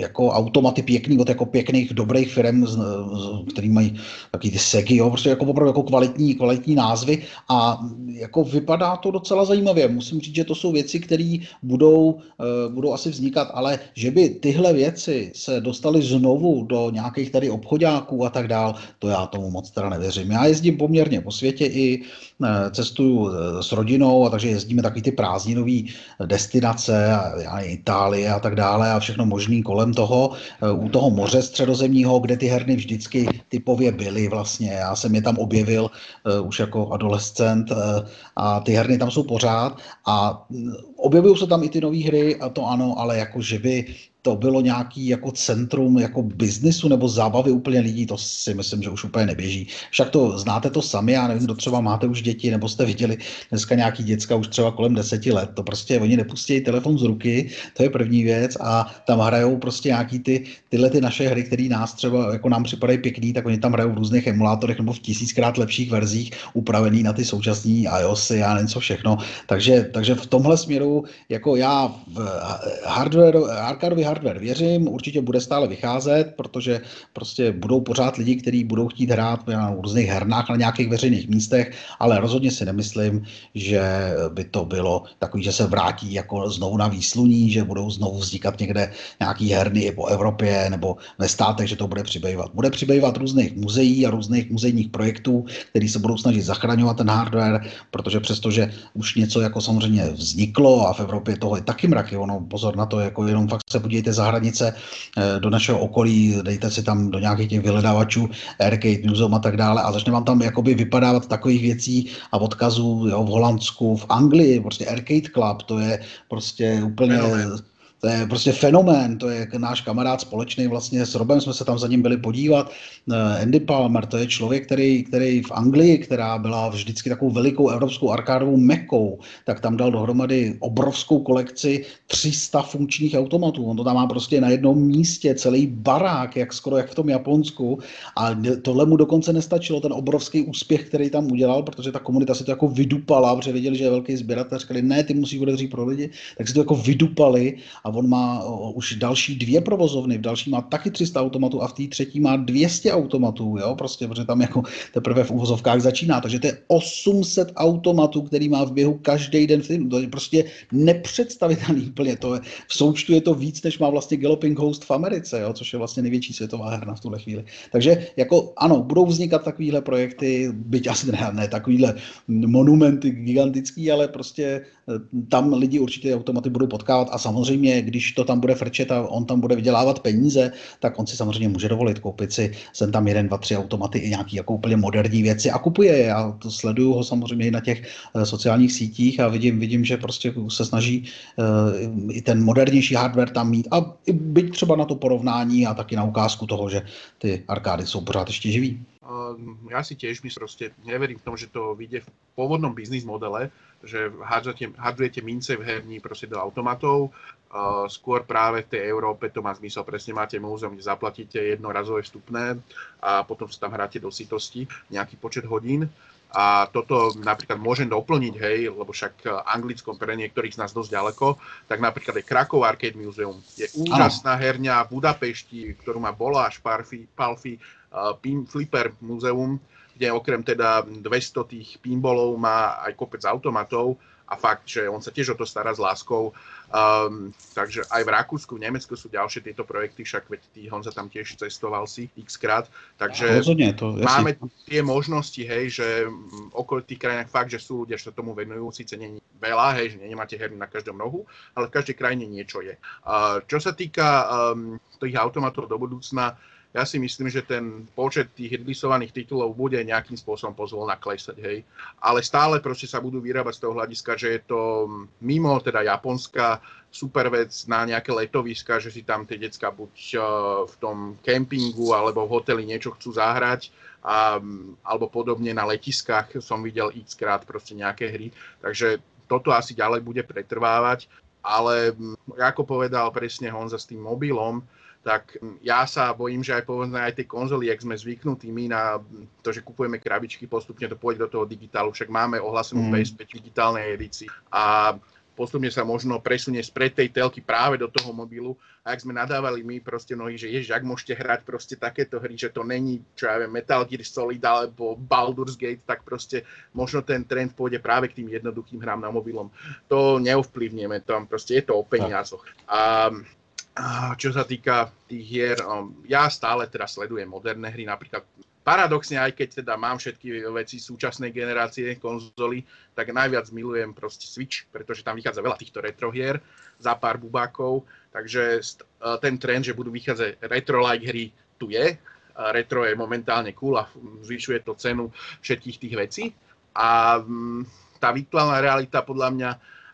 jako automaty pěkný od jako pěkných dobrých firm, který mají taky ty segy, jo, prostě jako opravdu jako kvalitní, kvalitní názvy a jako vypadá to docela zajímavě. Musím říct, že to jsou věci, které budou, eh, budou asi vznikat, ale že by tyhle věci se dostaly znovu do nějakých tady obchodáků a tak dál, to já tomu moc teda nevěřím. Já jezdím poměrně po světě i cestuju eh, s rodinou, a takže jezdíme takový ty prázdninové destinace, a Itálie a tak dále a všechno možný kolem toho, eh, u toho moře středozemního, kde ty herny vždycky typově byly vlastně. Já jsem je tam objevil už jako adolescent a ty herny tam jsou pořád a objevují se tam i ty nové hry a to ano, ale jako že by to bylo nějaký jako centrum jako biznisu nebo zábavy úplně lidí, to si myslím, že už úplně neběží. Však to znáte to sami, já nevím, kdo třeba máte už děti, nebo jste viděli dneska nějaký děcka už třeba kolem deseti let, to prostě oni nepustí telefon z ruky, to je první věc a tam hrajou prostě nějaký ty, tyhle ty naše hry, které nás třeba jako nám připadají pěkný, tak oni tam hrajou v různých emulátorech nebo v tisíckrát lepších verzích upravený na ty současné iOSy, já nevím co všechno. Takže, takže v tomhle směru jako já v hardware, arcade hardware věřím, určitě bude stále vycházet, protože prostě budou pořád lidi, kteří budou chtít hrát na různých hernách na nějakých veřejných místech, ale rozhodně si nemyslím, že by to bylo takový, že se vrátí jako znovu na výsluní, že budou znovu vznikat někde nějaký herny po Evropě nebo ve státech, že to bude přibývat. Bude přibývat různých muzeí a různých muzejních projektů, který se budou snažit zachraňovat ten hardware, protože přestože už něco jako samozřejmě vzniklo a v Evropě toho je taky mraky, ono pozor na to, jako jenom fakt se podívejte za hranice eh, do našeho okolí, dejte si tam do nějakých těch vyhledávačů Arcade Museum a tak dále a začne vám tam jakoby vypadávat takových věcí a odkazů jo, v Holandsku, v Anglii, prostě Arcade Club, to je prostě úplně... to je prostě fenomén, to je náš kamarád společný, vlastně s Robem jsme se tam za ním byli podívat. Eh, Andy Palmer, to je člověk, který, který v Anglii, která byla vždycky takovou velikou evropskou arkádovou mekou, tak tam dal dohromady obrovskou kolekci 300 funkčních automatů. On to tam má prostě na jednom místě, celý barák, jak skoro jak v tom Japonsku. A tohle mu dokonce nestačilo, ten obrovský úspěch, který tam udělal, protože ta komunita si to jako vydupala, protože věděli, že je velký sběratel, říkali, ne, ty musíš otevřít pro lidi, tak si to jako vydupali a on má už další dvě provozovny, v další má taky 300 automatů a v té třetí má 200 automatů, jo, prostě, protože tam jako teprve v uvozovkách začíná, takže to je 800 automatů, který má v běhu každý den, to je prostě nepředstavitelný úplně, to je, v součtu je to víc, než má vlastně Galloping Host v Americe, jo, což je vlastně největší světová herna v tuhle chvíli. Takže jako ano, budou vznikat takovéhle projekty, byť asi ne, ne takovýhle monumenty gigantický, ale prostě tam lidi určitě automaty budou potkávat a samozřejmě, když to tam bude frčet a on tam bude vydělávat peníze, tak on si samozřejmě může dovolit koupit si sem tam jeden, dva, tři automaty i nějaký jako úplně moderní věci a kupuje je. Já to sleduju ho samozřejmě i na těch eh, sociálních sítích a vidím, vidím, že prostě se snaží uh, i ten modernější hardware tam mít a byť třeba na to porovnání a taky na ukázku toho, že ty arkády jsou pořád ještě živý. Ja si tiež myslím, proste neverím v tom, že to vyjde v pôvodnom biznis modele, že hádžete mince v herní proste do automatov. Skôr práve v tej Európe to má zmysel, presne máte múzeum, kde zaplatíte jednorazové vstupné a potom sa tam hráte do sitosti nejaký počet hodín. A toto napríklad môžem doplniť, hej, lebo však anglickom pre niektorých z nás dosť ďaleko, tak napríklad je Krakov Arcade Museum. Je úžasná herňa v Budapešti, ktorú má Boláš, Palfi, Palfi Pin Flipper Muzeum, kde okrem teda 200 tých pinbolov má aj kopec automatov a fakt, že on sa tiež o to stará s láskou. Um, takže aj v Rakúsku, v Nemecku sú ďalšie tieto projekty, však veď ty Honza tam tiež cestoval si x krát. Takže Rozhodne, to, máme tie možnosti, hej, že v okolitých krajinách fakt, že sú ľudia, že sa tomu venujú, síce nie veľa, hej, že nemáte herny na každom rohu, ale v každej krajine niečo je. Uh, čo sa týka um, tých automatov do budúcna, ja si myslím, že ten počet tých releaseovaných titulov bude nejakým spôsobom pozvolna klesať, hej. Ale stále proste sa budú vyrábať z toho hľadiska, že je to mimo teda Japonska super vec na nejaké letoviska, že si tam tie decka buď uh, v tom kempingu alebo v hoteli niečo chcú zahrať, a, alebo podobne na letiskách som videl x krát proste nejaké hry. Takže toto asi ďalej bude pretrvávať, ale ako povedal presne Honza s tým mobilom, tak ja sa bojím, že aj povedzme aj tie konzoly, jak sme zvyknutí my na to, že kupujeme krabičky, postupne to pôjde do toho digitálu, však máme ohlasenú mm. PS5 v digitálnej edícii a postupne sa možno presunie spred tej telky práve do toho mobilu. A ak sme nadávali my proste mnohí, že ježiš, ak môžete hrať proste takéto hry, že to není, čo ja viem, Metal Gear Solid alebo Baldur's Gate, tak proste možno ten trend pôjde práve k tým jednoduchým hrám na mobilom. To neovplyvníme, tam proste je to o peniazoch. A čo sa týka tých hier, ja stále teda sledujem moderné hry, napríklad paradoxne, aj keď teda mám všetky veci súčasnej generácie konzoly, tak najviac milujem proste Switch, pretože tam vychádza veľa týchto retro hier za pár bubákov, takže uh, ten trend, že budú vychádzať retro-like hry, tu je. Retro je momentálne cool a zvyšuje to cenu všetkých tých vecí. A mm, tá virtuálna realita podľa mňa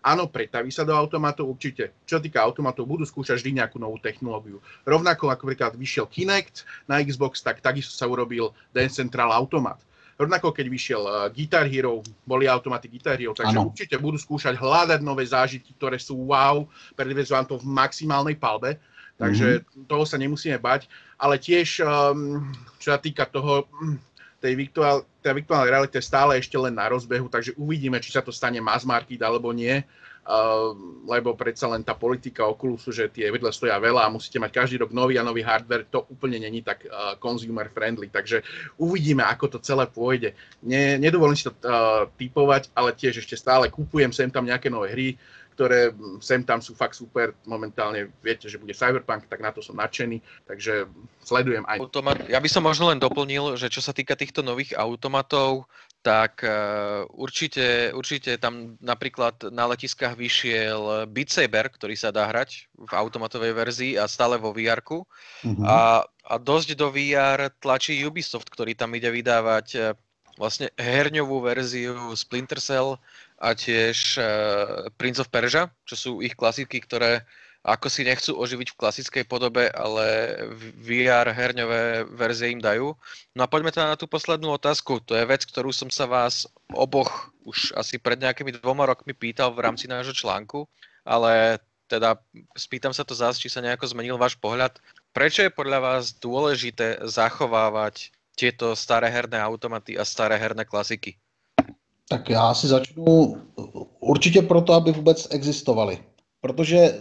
Áno, pretaví sa do automatov určite. Čo týka automatov, budú skúšať vždy nejakú novú technológiu. Rovnako ako napríklad vyšiel Kinect na Xbox, tak takisto sa urobil Dance Central Automat. Rovnako keď vyšiel uh, Guitar Hero, boli automaty Guitar Hero, takže ano. určite budú skúšať hľadať nové zážitky, ktoré sú wow, predvedú vám to v maximálnej palbe, takže mm-hmm. toho sa nemusíme bať, ale tiež, um, čo sa týka toho, hm, tej virtuál, tá virtuálna realita je stále ešte len na rozbehu, takže uvidíme, či sa to stane mass market alebo nie, uh, lebo predsa len tá politika Oculusu, že tie vedle stoja veľa a musíte mať každý rok nový a nový hardware, to úplne není tak uh, consumer friendly, takže uvidíme, ako to celé pôjde. Ne, nedovolím si to uh, typovať, ale tiež ešte stále kúpujem sem tam nejaké nové hry, ktoré sem tam sú fakt super. Momentálne viete, že bude Cyberpunk, tak na to som nadšený, takže sledujem aj. Automat, ja by som možno len doplnil, že čo sa týka týchto nových automatov, tak uh, určite, určite tam napríklad na letiskách vyšiel Beat Saber, ktorý sa dá hrať v automatovej verzii a stále vo vr mm-hmm. a, a dosť do VR tlačí Ubisoft, ktorý tam ide vydávať uh, vlastne herňovú verziu Splinter Cell a tiež uh, Prince of Persia, čo sú ich klasiky, ktoré ako si nechcú oživiť v klasickej podobe, ale VR herňové verzie im dajú. No a poďme teda na tú poslednú otázku. To je vec, ktorú som sa vás oboch už asi pred nejakými dvoma rokmi pýtal v rámci nášho článku, ale teda spýtam sa to zás, či sa nejako zmenil váš pohľad. Prečo je podľa vás dôležité zachovávať tieto staré herné automaty a staré herné klasiky? Tak já si začnu určitě proto, aby vůbec existovaly. Protože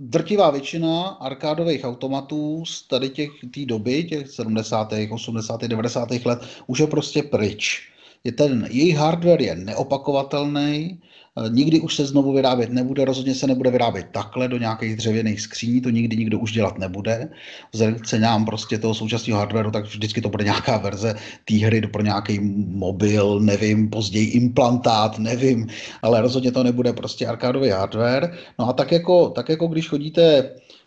drtivá většina arkádových automatů z tady těch té doby, těch 70., 80., 90. let, už je prostě pryč. Je ten, jejich hardware je neopakovatelný, nikdy už se znovu vyrábět nebude, rozhodně se nebude vyrábět takhle do nějakých dřevěných skříní, to nikdy nikdo už dělat nebude. Vzhledem k cenám prostě toho současného hardwareu, tak vždycky to bude nějaká verze té hry pro nějaký mobil, nevím, později implantát, nevím, ale rozhodně to nebude prostě arkádový hardware. No a tak jako, tak jako když chodíte Eh,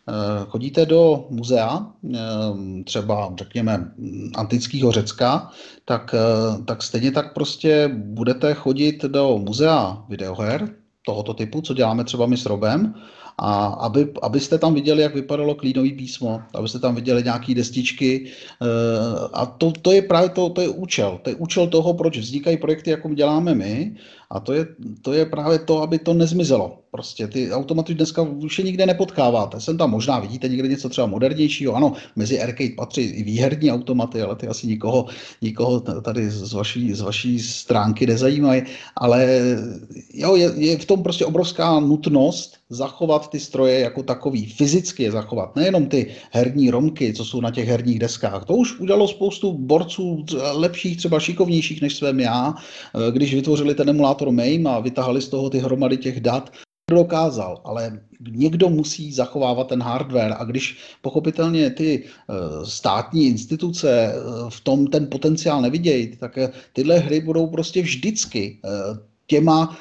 chodíte do muzea, eh, třeba řekněme antického Řecka, tak, eh, tak stejně tak prostě budete chodit do muzea videoher tohoto typu, co děláme třeba my s Robem, a aby, abyste tam viděli, jak vypadalo klínový písmo, abyste tam viděli nějaké destičky. A to, to je právě to, to je účel. To je účel toho, proč vznikají projekty, jako děláme my. A to je, to je právě to, aby to nezmizelo. Prostě ty automaty dneska už je nikde nepotkáváte. Jsem tam možná vidíte někde něco třeba modernějšího. Ano, mezi arcade patří i výherní automaty, ale ty asi nikoho, nikoho tady z vaší, z vaší stránky nezajímají. Ale jo, je, je v tom prostě obrovská nutnost zachovat ty stroje jako takový, fyzicky je zachovat. Nejenom ty herní romky, co jsou na těch herních deskách. To už udělalo spoustu borců lepších, třeba šikovnějších než svém já, když vytvořili ten emulátor MAME a vytahali z toho ty hromady těch dat, dokázal, ale někdo musí zachovávat ten hardware a když pochopitelně ty eh, státní instituce eh, v tom ten potenciál nevidějí, tak eh, tyhle hry budou prostě vždycky těma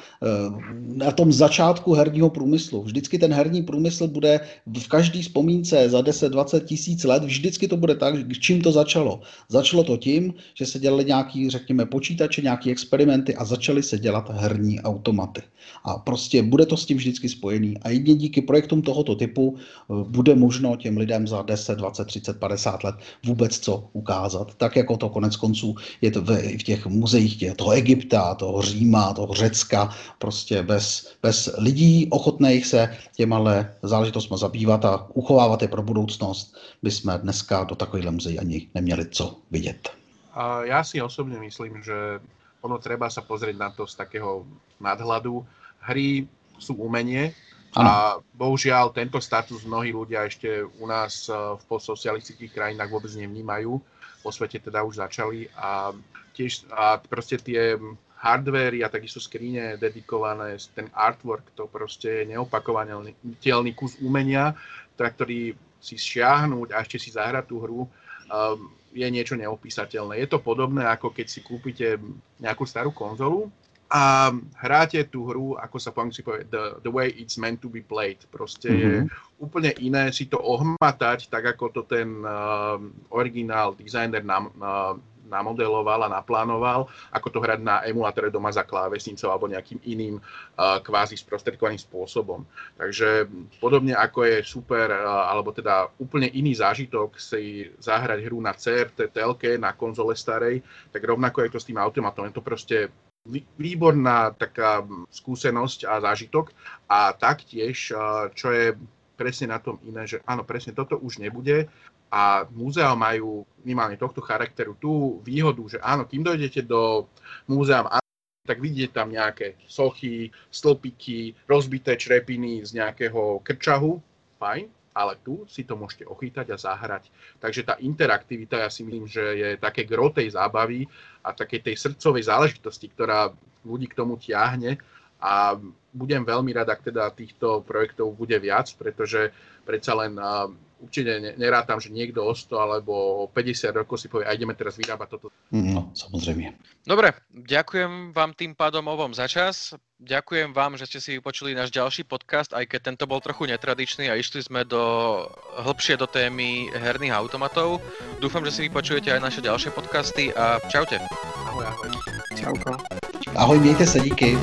na tom začátku herního průmyslu. Vždycky ten herní průmysl bude v každý vzpomínce za 10-20 tisíc let, vždycky to bude tak, čím to začalo. Začalo to tím, že se dělali nějaký, řekněme, počítače, nějaké experimenty a začaly se dělat herní automaty. A prostě bude to s tím vždycky spojený. A jedině díky projektům tohoto typu eh, bude možno těm lidem za 10, 20, 30, 50 let vůbec co ukázat. Tak jako to konec konců je to v, těch muzeích toho Egypta, toho Říma, toho Řecka, prostě bez, bez lidí ochotných se těma záležitostmi zabývat a uchovávat je pro budoucnost, by jsme dneska do takovýchhle muzeí ani neměli co vidět. A já si osobně myslím, že ono treba sa pozrieť na to z takého nadhľadu. Hry sú umenie ano. a bohužiaľ tento status mnohí ľudia ešte u nás eh, v postsocialistických krajinách vôbec nevnímajú. Po svete teda už začali a tiež a proste tie hardvery a takisto skrine dedikované, ten artwork, to proste je neopakovateľný kus umenia, teda, ktorý si šiahnuť a ešte si zahrať tú hru, um, je niečo neopísateľné. Je to podobné, ako keď si kúpite nejakú starú konzolu a hráte tú hru, ako sa po anglicky povie, the, the way it's meant to be played. Proste mm-hmm. je mhm. úplne iné si to ohmatať, tak ako to ten uh, originál designer nám uh, namodeloval a naplánoval, ako to hrať na emulátore doma za klávesnicou alebo nejakým iným uh, kvázi sprostredkovaným spôsobom. Takže podobne ako je super, uh, alebo teda úplne iný zážitok si zahrať hru na CRT, telke, na konzole starej, tak rovnako je to s tým automatom. Je to proste výborná taká skúsenosť a zážitok a taktiež, čo je presne na tom iné, že áno, presne toto už nebude a múzea majú minimálne tohto charakteru tú výhodu, že áno, kým dojdete do múzea tak vidíte tam nejaké sochy, stĺpiky, rozbité črepiny z nejakého krčahu, fajn, ale tu si to môžete ochytať a zahrať. Takže tá interaktivita, ja si myslím, že je také grotej zábavy a takej tej srdcovej záležitosti, ktorá ľudí k tomu tiahne a budem veľmi rád, ak teda týchto projektov bude viac, pretože predsa len určite nerátam, že niekto o 100 alebo o 50 rokov si povie, a ideme teraz vyrábať toto. No, samozrejme. Dobre, ďakujem vám tým pádom ovom za čas. Ďakujem vám, že ste si vypočuli náš ďalší podcast, aj keď tento bol trochu netradičný a išli sme do hĺbšie do témy herných automatov. Dúfam, že si vypočujete aj naše ďalšie podcasty a čaute. Ahoj, ahoj. Čauko. Ahoj, mějte se, díky.